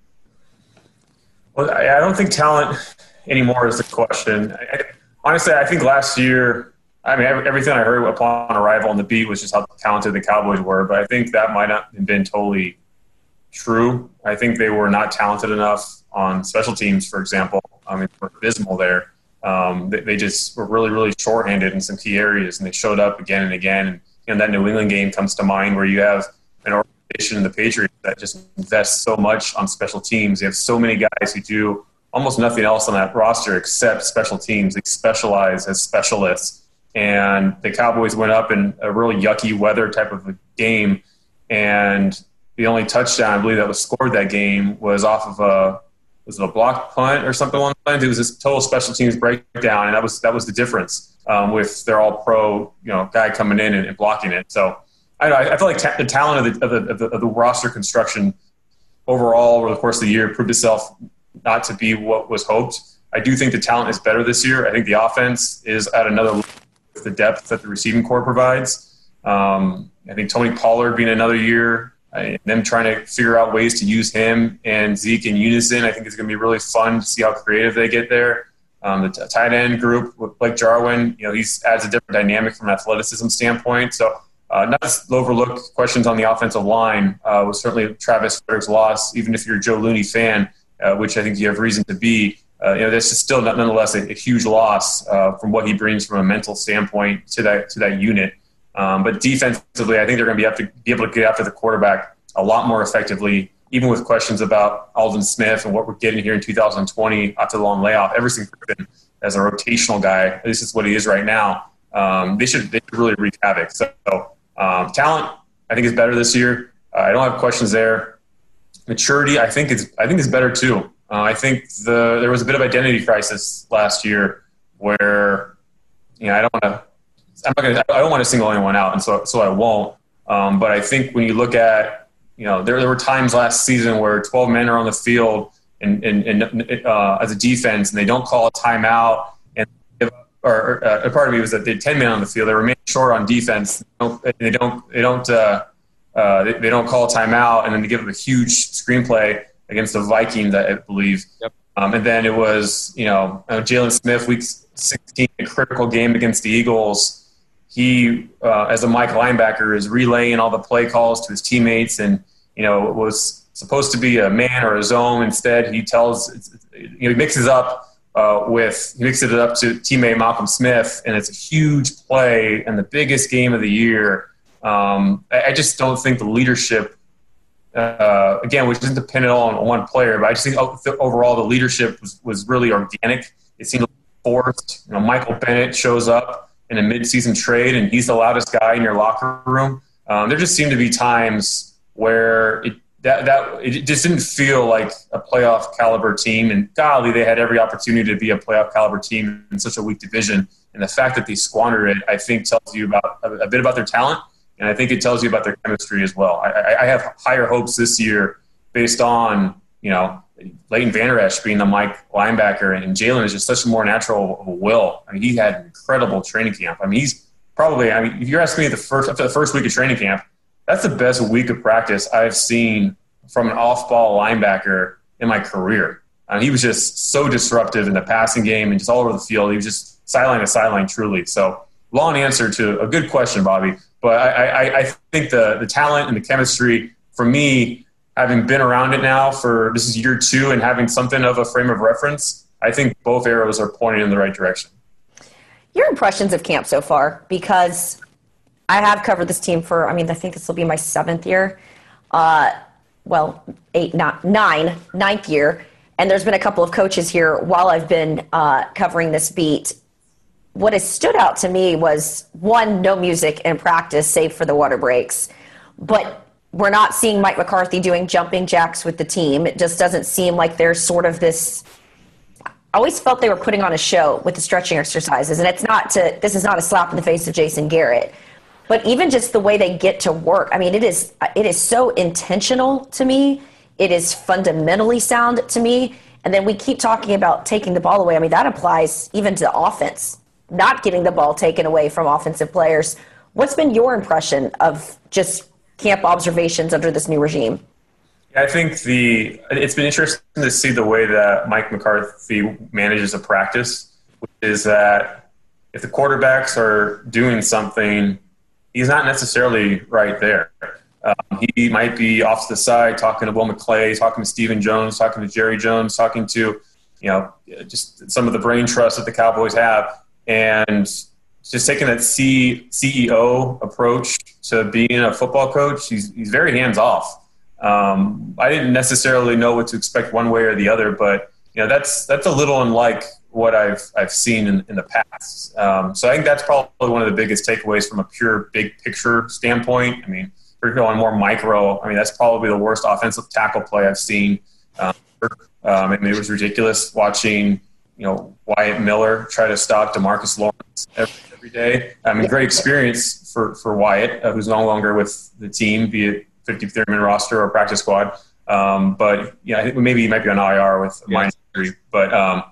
Well, I don't think talent anymore is the question. I, honestly, I think last year, I mean, everything I heard upon arrival on the beat was just how talented the Cowboys were, but I think that might not have been totally true. I think they were not talented enough on special teams, for example. I mean, were abysmal there. Um, they, they, just were really, really shorthanded in some key areas, and they showed up again and again. And you know, that New England game comes to mind where you have an organization in the Patriots that just invests so much on special teams. You have so many guys who do almost nothing else on that roster except special teams. They specialize as specialists. And the Cowboys went up in a really yucky weather type of a game, and the only touchdown I believe that was scored that game was off of a was it a block punt or something along the lines. It was this total special teams breakdown, and that was that was the difference um, with their all pro you know guy coming in and, and blocking it. So I, I feel like ta- the talent of the, of the, of the of the roster construction overall over the course of the year proved itself not to be what was hoped. I do think the talent is better this year. I think the offense is at another level with the depth that the receiving corps provides. Um, I think Tony Pollard being another year them trying to figure out ways to use him and Zeke in unison, I think it's going to be really fun to see how creative they get there. Um, the t- tight end group with Blake Jarwin, you know, he adds a different dynamic from an athleticism standpoint. So, uh, not to overlook questions on the offensive line uh, was certainly Travis Frederick's loss. Even if you're a Joe Looney fan, uh, which I think you have reason to be, uh, you know, this is still nonetheless a, a huge loss uh, from what he brings from a mental standpoint to that to that unit. Um, but defensively, I think they're going to be, to be able to get after the quarterback a lot more effectively, even with questions about Aldon Smith and what we're getting here in 2020 after the long layoff. Everson Griffen as a rotational guy, this is what he is right now. Um, they should they should really wreak havoc. So um, talent, I think, is better this year. Uh, I don't have questions there. Maturity, I think is I think is better too. Uh, I think the there was a bit of identity crisis last year where you know I don't want to I'm not gonna, I don't want to single anyone out, and so so I won't. Um, but I think when you look at, you know, there, there were times last season where 12 men are on the field and, and, and uh, as a defense, and they don't call a timeout, and or, or uh, part of me was that they had 10 men on the field, they remain short on defense, they don't they don't they don't, uh, uh, they, they, don't call a timeout, and then they give them a huge screenplay against the Vikings, I believe. Yep. Um, and then it was, you know, Jaylon Smith, week 16, a critical game against the Eagles he, uh, as a Mike linebacker, is relaying all the play calls to his teammates, and you know it was supposed to be a man or a zone. Instead, he tells, you know, he mixes up uh, with he mixes it up to teammate Malcolm Smith, and it's a huge play and the biggest game of the year. Um, I, I, just don't think the leadership, uh, again, which isn't dependent on one player, but I just think overall the leadership was, was really organic. It seemed forced. You know, Michael Bennett shows up in a midseason trade and he's the loudest guy in your locker room. Um, there just seemed to be times where it that that it just didn't feel like a playoff caliber team. And golly, they had every opportunity to be a playoff caliber team in such a weak division. And the fact that they squandered it, I think, tells you about a, bit about their talent, and I think it tells you about their chemistry as well. I, I have higher hopes this year based on you know Leighton Vander Esch being the Mike linebacker, and Jaylon is just such a more natural will. I mean, he had an incredible training camp. I mean, he's probably. I mean, if you're asking me the first after the first week of training camp, that's the best week of practice I've seen from an off-ball linebacker in my career. Uh, he was just so disruptive in the passing game and just all over the field. He was just sideline to sideline, truly. So, long answer to a good question, Bobby. But I, I, I think the the talent and the chemistry for me having been around it now for this is year two and having something of a frame of reference, I think both arrows are pointing in the right direction. Your impressions of camp so far, because I have covered this team for, I mean, I think this will be my seventh year. Uh, well, eight, not nine, ninth year. And there's been a couple of coaches here while I've been uh, covering this beat. What has stood out to me was one, no music in practice, save for the water breaks. But we're not seeing Mike McCarthy doing jumping jacks with the team. It just doesn't seem like there's sort of this. I always felt they were putting on a show with the stretching exercises, and it's not to. This is not a slap in the face of Jason Garrett, but even just the way they get to work. I mean, it is it is so intentional to me. It is fundamentally sound to me. And then we keep talking about taking the ball away. I mean, that applies even to offense, not getting the ball taken away from offensive players. What's been your impression of just camp observations under this new regime? I think the it's been interesting to see the way that Mike McCarthy manages a practice, which is that if the quarterbacks are doing something, he's not necessarily right there. Um, he might be off to the side talking to Will McClay, talking to Stephen Jones, talking to Jerry Jones, talking to you know just some of the brain trust that the Cowboys have, and just taking that C, CEO approach to being a football coach, he's, he's very hands off. Um, I didn't necessarily know what to expect one way or the other, but you know that's that's a little unlike what I've I've seen in, in the past. Um, so I think that's probably one of the biggest takeaways from a pure big picture standpoint. I mean, if we're going more micro, I mean that's probably the worst offensive tackle play I've seen. Um, um, I mean, it was ridiculous watching you know Wyatt Miller try to stop DeMarcus Lawrence every every day. I mean, great experience for for Wyatt, uh, who's no longer with the team, be it 53 man roster or practice squad. Um, but yeah, I think maybe he might be on IR with a mind injury. But um,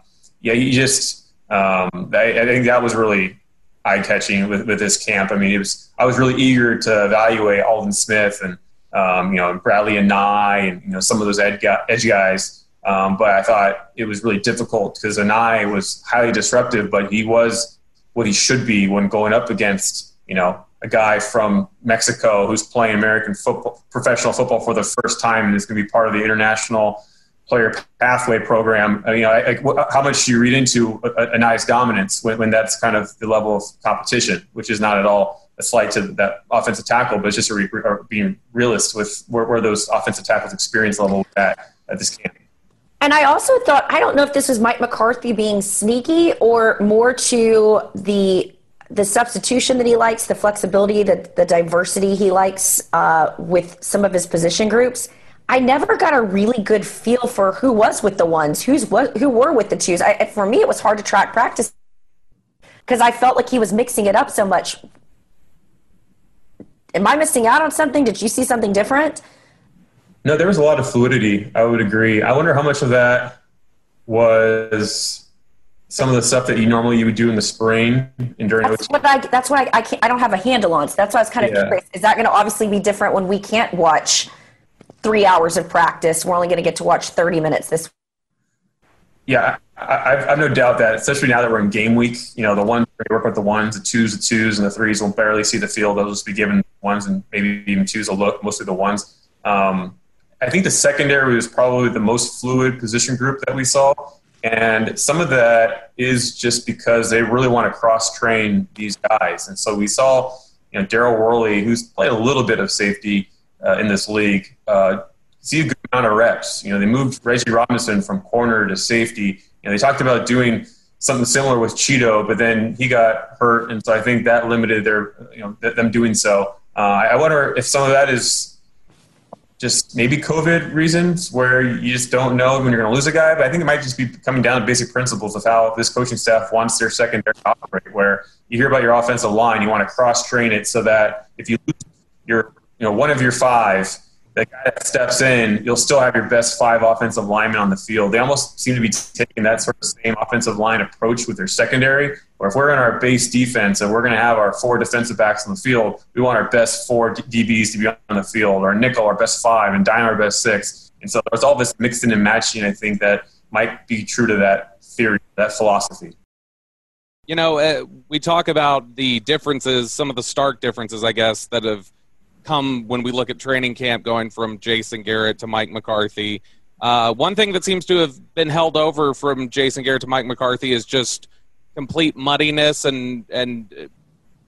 yeah, you just um, I, I, think that was really eye catching with, with this camp. I mean, it was I was really eager to evaluate Aldon Smith and um, you know Bradlee Anae and you know some of those edge guys. Um, but I thought it was really difficult because Anae was highly disruptive, but he was what he should be when going up against, you know, a guy from Mexico who's playing American football, professional football for the first time and is going to be part of the international player pathway program. Uh, you know, like, how much do you read into a, a nice dominance when, when, that's kind of the level of competition, which is not at all a slight to that offensive tackle, but it's just a re, being realist with where, where, those offensive tackles experience level at at this camp. And I also thought, I don't know if this was Mike McCarthy being sneaky or more to the the substitution that he likes, the flexibility, the, the diversity he likes uh, with some of his position groups. I never got a really good feel for who was with the ones, who's who were with the twos. I, for me, it was hard to track practice because I felt like he was mixing it up so much. Am I missing out on something? Did you see something different? No, there was a lot of fluidity. I would agree. I wonder how much of that was some of the stuff that you normally you would do in the spring and during. That's what I. That's what I. I, can't, I don't have a handle on. So that's why I was kind of yeah. curious. Is that going to obviously be different when we can't watch three hours of practice? We're only going to get to watch thirty minutes this. Yeah, I, I've, I've no doubt that, especially now that we're in game week. You know, the ones we work with the ones, the twos, the twos, and the threes will barely see the field. They'll just be given ones and maybe even twos a look. Mostly the ones. Um, I think the secondary was probably the most fluid position group that we saw. And some of that is just because they really want to cross train these guys. And so we saw, you know, Daryl Worley, who's played a little bit of safety uh, in this league, uh, see a good amount of reps. You know, they moved Reggie Robinson from corner to safety. You know, they talked about doing something similar with Chido, but then he got hurt, and so I think that limited their, you know, them doing so. Uh, I wonder if some of that is just maybe COVID reasons where you just don't know when you're going to lose a guy. But I think it might just be coming down to basic principles of how this coaching staff wants their secondary to operate. Where you hear about your offensive line, you want to cross train it so that if you lose your, you know, one of your five, guy that steps in, you'll still have your best five offensive linemen on the field. They almost seem to be taking that sort of same offensive line approach with their secondary. Or if we're in our base defense and we're going to have our four defensive backs on the field, we want our best four DBs to be on the field, our nickel, our best five, and dime our best six. And so there's all this mixing and matching, I think, that might be true to that theory, that philosophy. You know, uh, we talk about the differences, some of the stark differences, I guess, that have come when we look at training camp going from Jason Garrett to Mike McCarthy. Uh, one thing that seems to have been held over from Jason Garrett to Mike McCarthy is just complete muddiness and and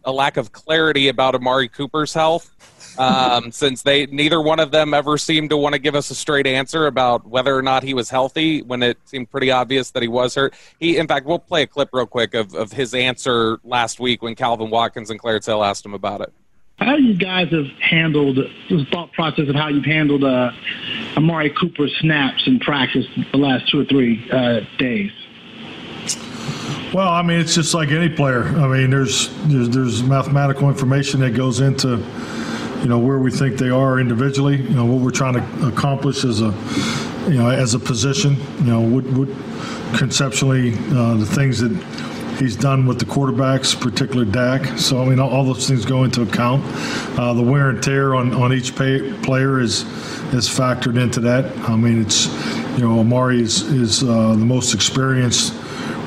a lack of clarity about Amari Cooper's health. Um, since they neither one of them ever seemed to want to give us a straight answer about whether or not he was healthy when it seemed pretty obvious that he was hurt. He, in fact, we'll play a clip real quick of, of his answer last week when Calvin Watkins and Clarence Hill asked him about it. How you guys have handled the thought process of how you've handled uh, Amari Cooper snaps in practice the last two or three uh, days? Well, I mean, it's just like any player. I mean, there's, there's there's mathematical information that goes into you know where we think they are individually. You know what we're trying to accomplish as a you know as a position. You know what, what conceptually uh, the things that he's done with the quarterbacks, particular Dak. So I mean, all, all those things go into account. Uh, the wear and tear on, on each pay, player is is factored into that. I mean, it's you know Amari is is uh, the most experienced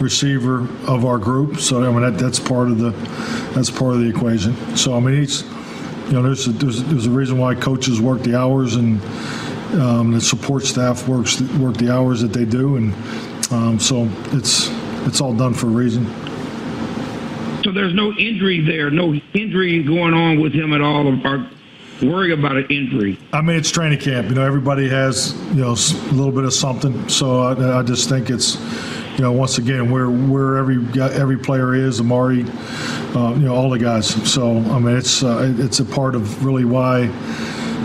receiver of our group. So I mean that, that's part of the that's part of the equation. So I mean you know there's a, there's, there's a reason why coaches work the hours and um, the support staff works work the hours that they do and um, so it's it's all done for a reason. So there's no injury there, no injury going on with him at all, or worry about an injury. I mean, it's training camp. You know, everybody has you know a little bit of something. So I, I just think it's you know once again where where every every player is, Amari, uh, you know all the guys. So I mean, it's uh, it's a part of really why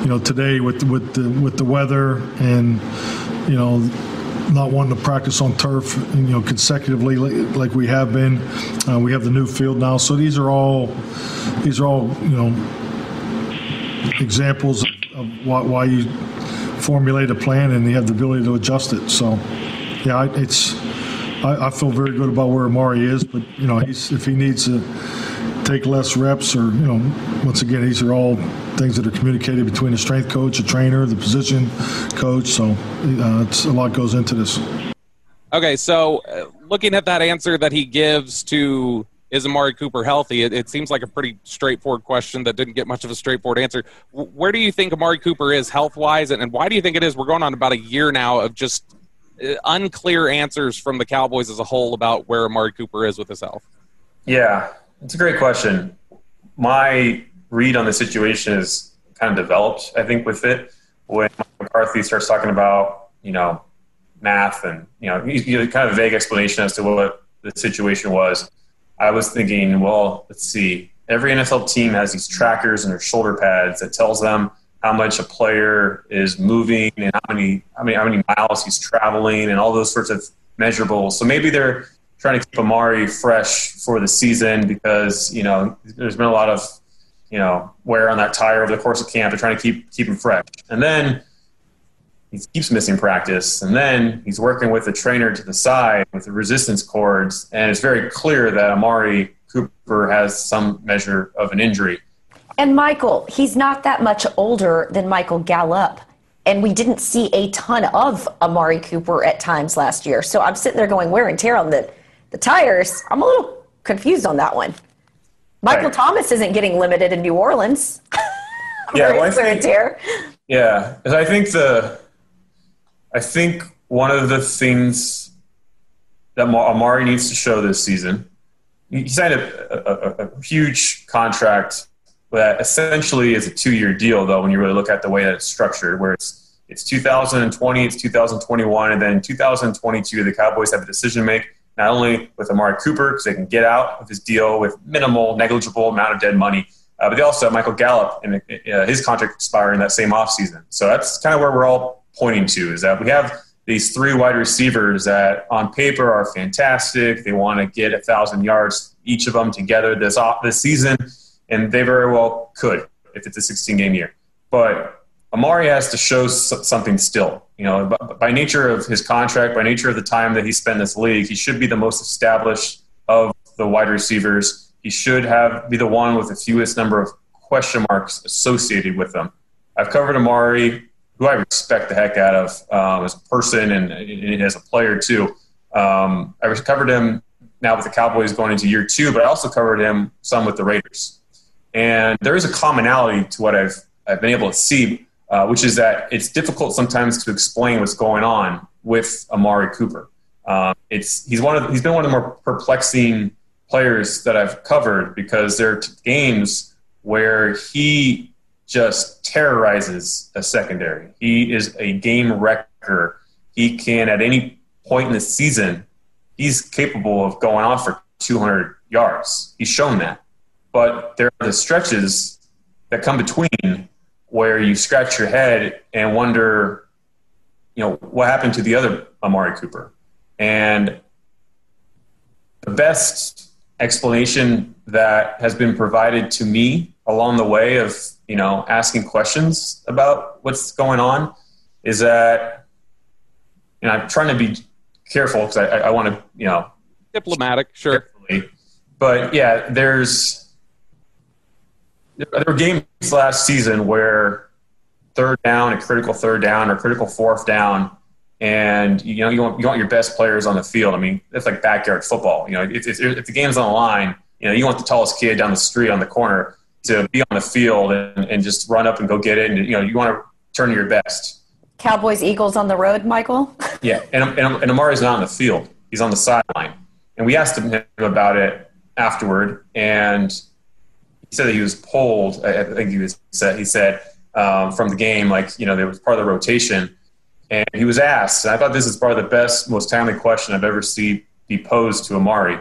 you know today with with the with the weather and you know not wanting to practice on turf, you know, consecutively like we have been. Uh, we have the new field now, so these are all these are all you know examples of why, why you formulate a plan and you have the ability to adjust it. So, yeah, it's I, I feel very good about where Amari is, but you know, if he needs to take less reps or you know once again these are all things that are communicated between the strength coach the trainer the position coach. So uh, it's a lot goes into this. Okay so uh, looking at that answer that he gives to is amari cooper healthy? It, it, seems like a pretty straightforward question that didn't get much of a straightforward answer. Where do you think amari cooper is health wise and, and why do you think it is? We're going on about a year now of just uh, unclear answers from the cowboys as a whole about where amari cooper is with his health. Yeah it's a great question. My read on the situation is kind of developed, I think, with it. When McCarthy starts talking about, you know, math and, you know, you know, kind of vague explanation as to what the situation was, I was thinking, well, let's see. Every NFL team has these trackers in their shoulder pads that tells them how much a player is moving and how many, how many, how many miles he's traveling and all those sorts of measurables. So maybe they're trying to keep Amari fresh for the season because you know there's been a lot of you know wear on that tire over the course of camp. They're trying to keep keep him fresh, and then he keeps missing practice, and then he's working with the trainer to the side with the resistance cords, and it's very clear that Amari Cooper has some measure of an injury. And Michael, he's not that much older than Michael Gallup. And we didn't see a ton of Amari Cooper at times last year. So I'm sitting there going, wear and tear on the the tires, I'm a little confused on that one. Michael right. Thomas isn't getting limited in New Orleans. yeah, well, I think, yeah, I think the, I think one of the things that Amari needs to show this season, he signed a, a, a huge contract that essentially is a two-year deal, though. When you really look at the way that it's structured, where it's it's 2020, it's 2021, and then 2022, the Cowboys have a decision to make not only with Amari Cooper because they can get out of his deal with minimal, negligible amount of dead money, uh, but they also have Michael Gallup and uh, his contract expiring that same offseason. So that's kind of where we're all pointing to is that we have these three wide receivers that on paper are fantastic. They want to get a thousand yards each of them together this off this season, and they very well could if it's a 16 game year. But Amari has to show something still. You know, by nature of his contract, by nature of the time that he spent in this league, he should be the most established of the wide receivers. He should have be the one with the fewest number of question marks associated with them. I've covered Amari, who I respect the heck out of um, as a person and, and, as a player too. Um, I covered him now with the Cowboys going into year two, but I also covered him some with the Raiders. And there is a commonality to what I've I've been able to see uh, which is that it's difficult sometimes to explain what's going on with Amari Cooper. Um, it's he's one of he's been one of the more perplexing players that I've covered because there are games where he just terrorizes a secondary. He is a game wrecker. He can at any point in the season, he's capable of going off for 200 yards. He's shown that. But there are the stretches that come between where you scratch your head and wonder, you know, what happened to the other Amari Cooper? And the best explanation that has been provided to me along the way of, you know, asking questions about what's going on is that, and I'm trying to be careful because I, I want to, you know, diplomatic, sure. But yeah, there's there were games last season where third down, a critical third down, or critical fourth down, and you know you want you want your best players on the field. I mean, it's like backyard football. You know, if, if, if the game's on the line, you know you want the tallest kid down the street on the corner to be on the field and, and just run up and go get it. And you know you want to turn your best. Cowboys Eagles on the road, Michael. yeah, and and, and Amari's not on the field; he's on the sideline. And we asked him about it afterward, and he said that he was pulled. I, think he was said he said um, from the game, like you know, there was part of the rotation, and he was asked. I thought this is probably the best, most timely question I've ever seen be posed to Amari.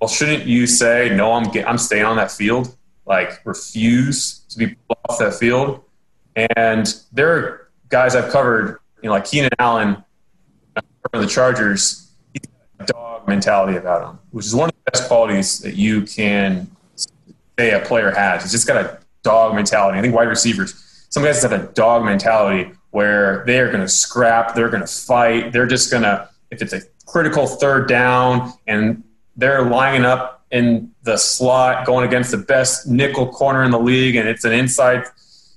Well, shouldn't you say no? I'm I'm staying on that field. Like refuse to be off that field. And there are guys I've covered, you know, like Keenan Allen from the Chargers. He's got a dog mentality about him, which is one of the best qualities that you can say a player has. He's just got a dog mentality. I think wide receivers, some guys have a dog mentality where they are going to scrap, they're going to fight, they're just going to, if it's a critical third down and they're lining up in the slot going against the best nickel corner in the league and it's an inside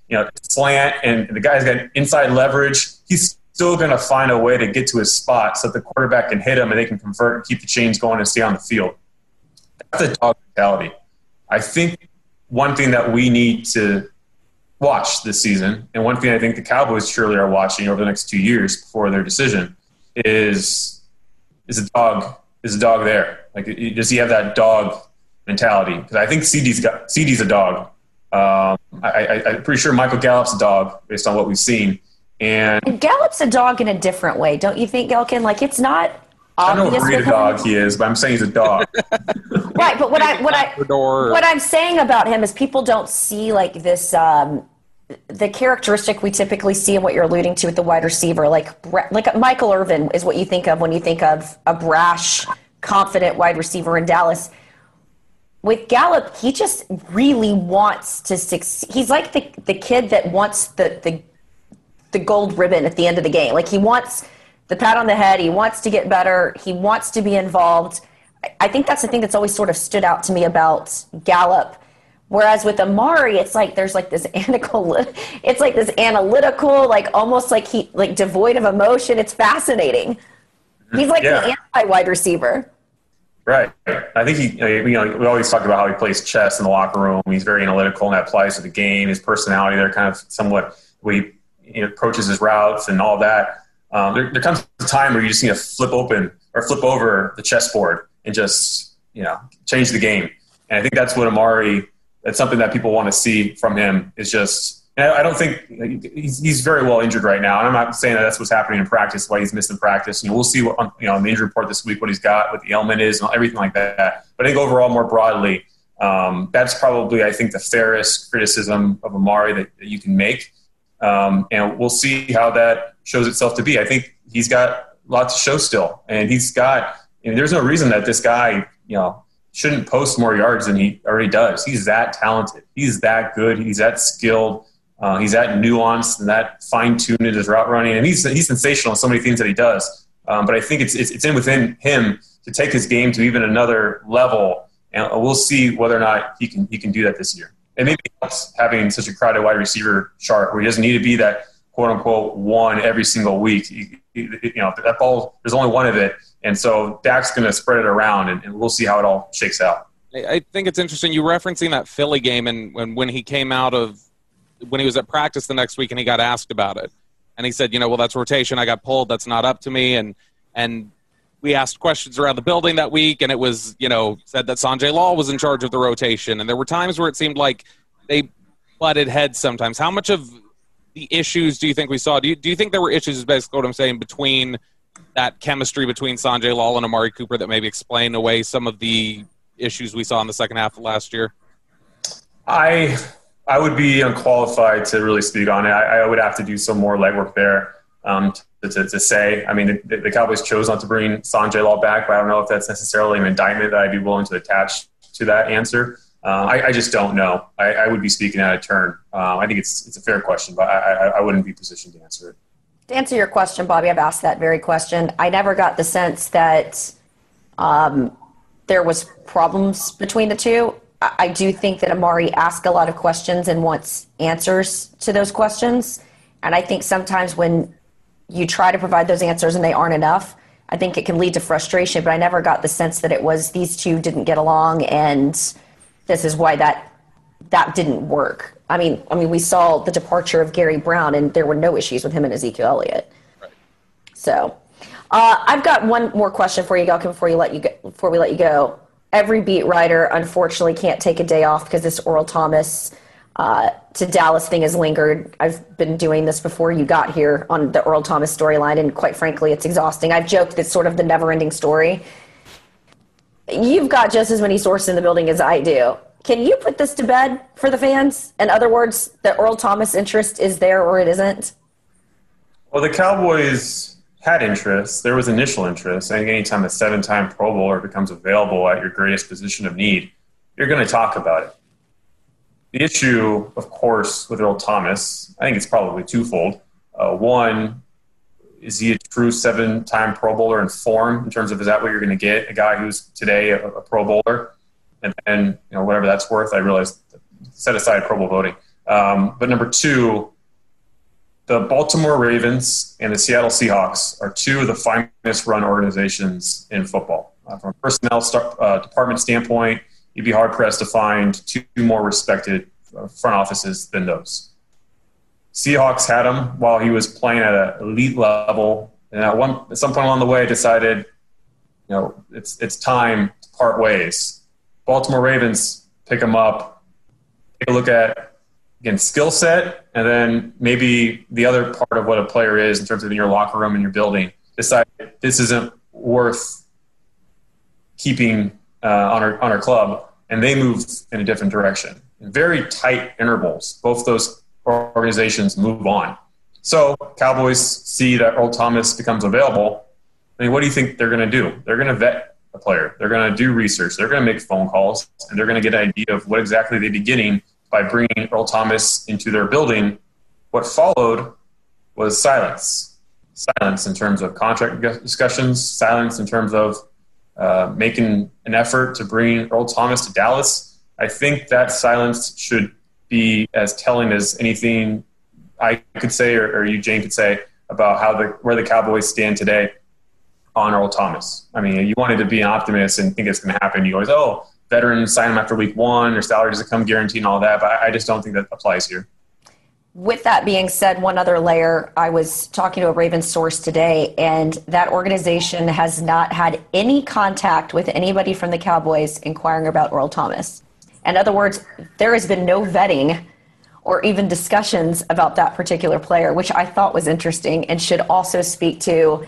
you know slant and the guy's got inside leverage he's still going to find a way to get to his spot so that the quarterback can hit him and they can convert and keep the chains going and stay on the field that's a dog mentality I think one thing that we need to watch this season, and one thing I think the Cowboys surely are watching over the next two years before their decision, is is a dog is a dog there? Like, does he have that dog mentality? Because I think CeeDee's got CeeDee's a dog. Um, I, am pretty sure Michael Gallup's a dog based on what we've seen. And, and Gallup's a dog in a different way, don't you think, Gehlken? Like it's not I don't know what breed of dog he is, but I'm saying he's a dog. right, but what I what I what I'm saying about him is people don't see like this um, the characteristic we typically see and what you're alluding to with the wide receiver, like like Michael Irvin is what you think of when you think of a brash, confident wide receiver in Dallas. With Gallup, he just really wants to succeed. He's like the the kid that wants the the the gold ribbon at the end of the game. Like he wants the pat on the head. He wants to get better. He wants to be involved. I think that's the thing that's always sort of stood out to me about Gallup. Whereas with Amari, it's like there's like this analytical, it's like this analytical, like almost like he like devoid of emotion. It's fascinating. He's like yeah. an anti wide receiver. Right. I think he, uh, you know, we always talk about how he plays chess in the locker room. He's very analytical, and that applies to the game. His personality, there, kind of somewhat, we you approaches his routes and all that. Um, there, there, comes a time where you just need to flip open or flip over the chessboard and just you know change the game. And I think that's what Amari. That's something that people want to see from him. Is just. I don't think he's, he's very well injured right now, and I'm not saying that that's what's happening in practice. Why he's missing practice. Know, we'll see what you know on the injury report this week what he's got, what the ailment is, and everything like that. But I think overall, more broadly, um, that's probably I think the fairest criticism of Amari that, that you can make. Um, and we'll see how that shows itself to be. I think he's got lots to show still, and he's got. Know, there's no reason that this guy, you know, shouldn't post more yards than he already does. He's that talented. He's that good. He's that skilled. Uh, he's that nuanced and that fine tuned in his route running, and he's he's sensational in so many things that he does. Um, but I think it's, it's it's in within him to take his game to even another level, and we'll see whether or not he can he can do that this year. And maybe helps having such a crowded wide receiver chart where he doesn't need to be that quote unquote one every single week. You, you know that ball, there's only one of it, and so Dak's going to spread it around, and, and we'll see how it all shakes out. I think it's interesting you referencing that Philly game and when, when he came out of when he was at practice the next week and he got asked about it. And he said, you know, well that's rotation. I got pulled. That's not up to me. And and we asked questions around the building that week and it was, you know, said that Sanjay Lal was in charge of the rotation. And there were times where it seemed like they butted heads sometimes. How much of the issues do you think we saw? Do you, do you think there were issues, is basically what I'm saying, between that chemistry between Sanjay Lal and Amari Cooper that maybe explain away some of the issues we saw in the second half of last year? I I would be unqualified to really speak on it. I, I would have to do some more legwork there um, to, to, to, say. I mean, the, the, Cowboys chose not to bring Sanjay Lal back, but I don't know if that's necessarily an indictment that I'd be willing to attach to that answer. Uh, I, I, just don't know. I, I, would be speaking out of turn. Uh, I think it's it's a fair question, but I, I wouldn't be positioned to answer it. To answer your question, Bobby, I've asked that very question. I never got the sense that um, there was problems between the two. I do think that Amari asks a lot of questions and wants answers to those questions. And I think sometimes when you try to provide those answers and they aren't enough, I think it can lead to frustration. But I never got the sense that it was these two didn't get along and this is why that that didn't work. I mean, I mean, we saw the departure of Gary Brown, and there were no issues with him and Ezekiel Elliott. Right. So, uh, I've got one more question for you, Gehlken, before you let you go, before we let you go. Every beat writer, unfortunately, can't take a day off because this Earl Thomas uh, to Dallas thing has lingered. I've been doing this before you got here on the Earl Thomas storyline, and quite frankly, it's exhausting. I've joked it's sort of the never-ending story. You've got just as many sources in the building as I do. Can you put this to bed for the fans? In other words, the Earl Thomas interest is there or it isn't? Well, the Cowboys had interest. There was initial interest. I think anytime a seven time Pro Bowler becomes available at your greatest position of need, you're going to talk about it. The issue, of course, with Earl Thomas, I think it's probably twofold. Uh, one, is he a true seven time Pro Bowler in form in terms of is that what you're going to get? A guy who's today a, a Pro Bowler? And then, you know, whatever that's worth, I realize set aside Pro Bowl voting. Um, but number two, the Baltimore Ravens and the Seattle Seahawks are two of the finest run organizations in football. Uh, from a personnel uh, department standpoint, you'd be hard pressed to find two more respected uh, front offices than those. Seahawks had him while he was playing at an elite level, and at one at some point along the way, decided, you know, it's it's time to part ways. Baltimore Ravens pick him up, take a look at again skill set and then maybe the other part of what a player is in terms of in your locker room and your building decide this isn't worth keeping uh, on our on our club. And they move in a different direction. Very tight intervals. Both those organizations move on. So cowboys see that earl thomas becomes available. I mean what do you think they're going to do? They're going to vet a player. They're going to do research. They're going to make phone calls and they're going to get an idea of what exactly they'd be getting by bringing Earl Thomas into their building, what followed was silence. Silence in terms of contract discussions, silence in terms of uh, making an effort to bring Earl Thomas to Dallas. I think that silence should be as telling as anything I could say or, or you, Jane, could say about how the where the Cowboys stand today on Earl Thomas. I mean, you wanted to be an optimist and think it's going to happen. You always, oh, veterans sign them after week one, their salary doesn't come guaranteed and all that. But I just don't think that applies here. With that being said, one other layer, I was talking to a Ravens source today, and that organization has not had any contact with anybody from the Cowboys inquiring about Earl Thomas. In other words, there has been no vetting or even discussions about that particular player, which I thought was interesting and should also speak to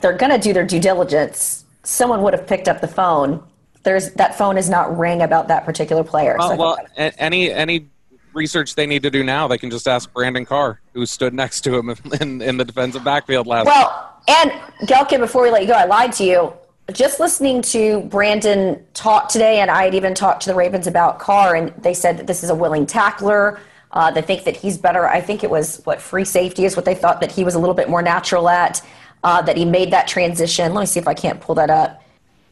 they're going to do their due diligence. Someone would have picked up the phone there's that phone is not ring about that particular player. Well, so well any any research they need to do now, they can just ask Brandon Carr, who stood next to him in, in the defensive backfield last. Night. Well, and Gehlken, before we let you go, I lied to you. Just listening to Brandon talk today, and I had even talked to the Ravens about Carr, and they said that this is a willing tackler. Uh, they think that he's better. I think it was what free safety is what they thought that he was a little bit more natural at. Uh, that he made that transition. Let me see if I can't pull that up.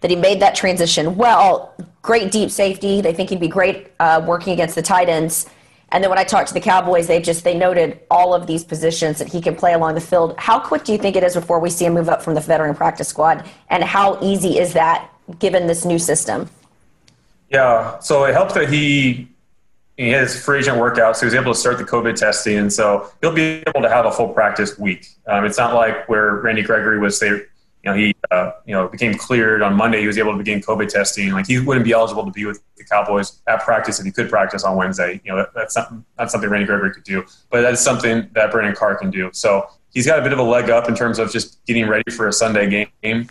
That he made that transition well. Great deep safety. They think he'd be great uh, working against the tight ends. And then when I talked to the Cowboys, they just they noted all of these positions that he can play along the field. How quick do you think it is before we see him move up from the veteran practice squad? And how easy is that given this new system? Yeah, so it helps that he he has free agent workouts. So he was able to start the COVID testing, and so he'll be able to have a full practice week. Um, it's not like where Randy Gregory was. Say, you know, he uh, you know became cleared on Monday. He was able to begin COVID testing. Like he wouldn't be eligible to be with the Cowboys at practice if he could practice on Wednesday. You know, that, that's something that's something Randy Gregory could do, but that's something that Brandon Carr can do. So he's got a bit of a leg up in terms of just getting ready for a Sunday game.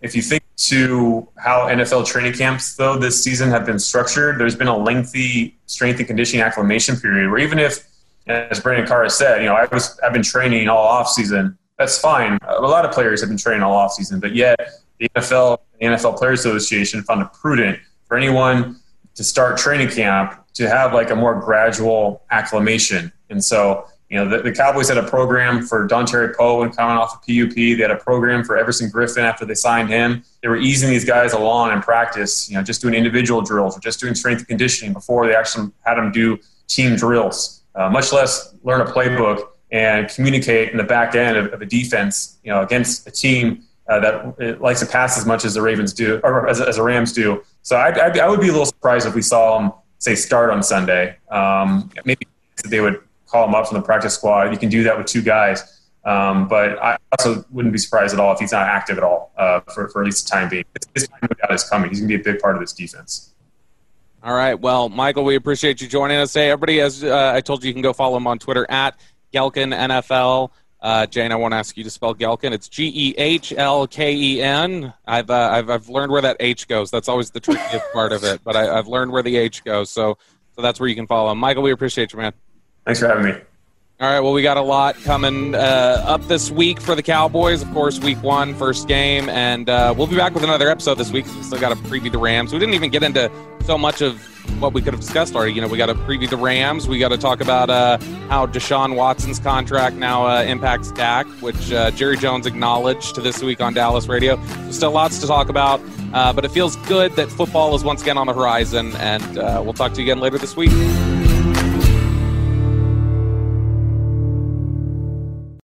If you think to how NFL training camps, though, this season have been structured, there's been a lengthy strength and conditioning acclimation period where even if, as Brandon Carr has said, you know, I was, I've been training all off season, that's fine. A lot of players have been training all offseason, but yet the NFL, the NFL Players Association found it prudent for anyone to start training camp to have like a more gradual acclimation. And so you know, the, the, Cowboys had a program for Dontari Poe when coming off of PUP. They had a program for Everson Griffen after they signed him. They were easing these guys along in practice, you know, just doing individual drills or just doing strength conditioning before they actually had them do team drills, uh, much less learn a playbook and communicate in the back end of, of a defense, you know, against a team uh, that likes to pass as much as the Ravens do, or as, as the Rams do. So I, I, I, would be a little surprised if we saw them, say, start on Sunday. Um, maybe they would call him up from the practice squad. You can do that with two guys. Um, but I also wouldn't be surprised at all if he's not active at all uh, for, for at least the time being. His time is coming. He's going to be a big part of this defense. All right. Well, Michael, we appreciate you joining us today. Everybody, as uh, I told you, you can go follow him on Twitter at Gehlken NFL. Uh, Jane, I won't ask you to spell Gehlken. It's G E H L K E N. I've, uh, I've I've learned where that H goes. That's always the trickiest part of it, but I, have learned where the H goes. So so that's where you can follow him. Michael, we appreciate you, man. Thanks for having me. All right, well, we got a lot coming uh, up this week for the Cowboys. Of course, week one, first game. And uh, we'll be back with another episode this week. We still got to preview the Rams. We didn't even get into so much of what we could have discussed already. You know, we got to preview the Rams. We got to talk about uh, how Deshaun Watson's contract now uh, impacts Dak, which uh, Jerry Jones acknowledged this week on Dallas radio. Still lots to talk about, uh, but it feels good that football is once again on the horizon. And we'll talk to you again later this week.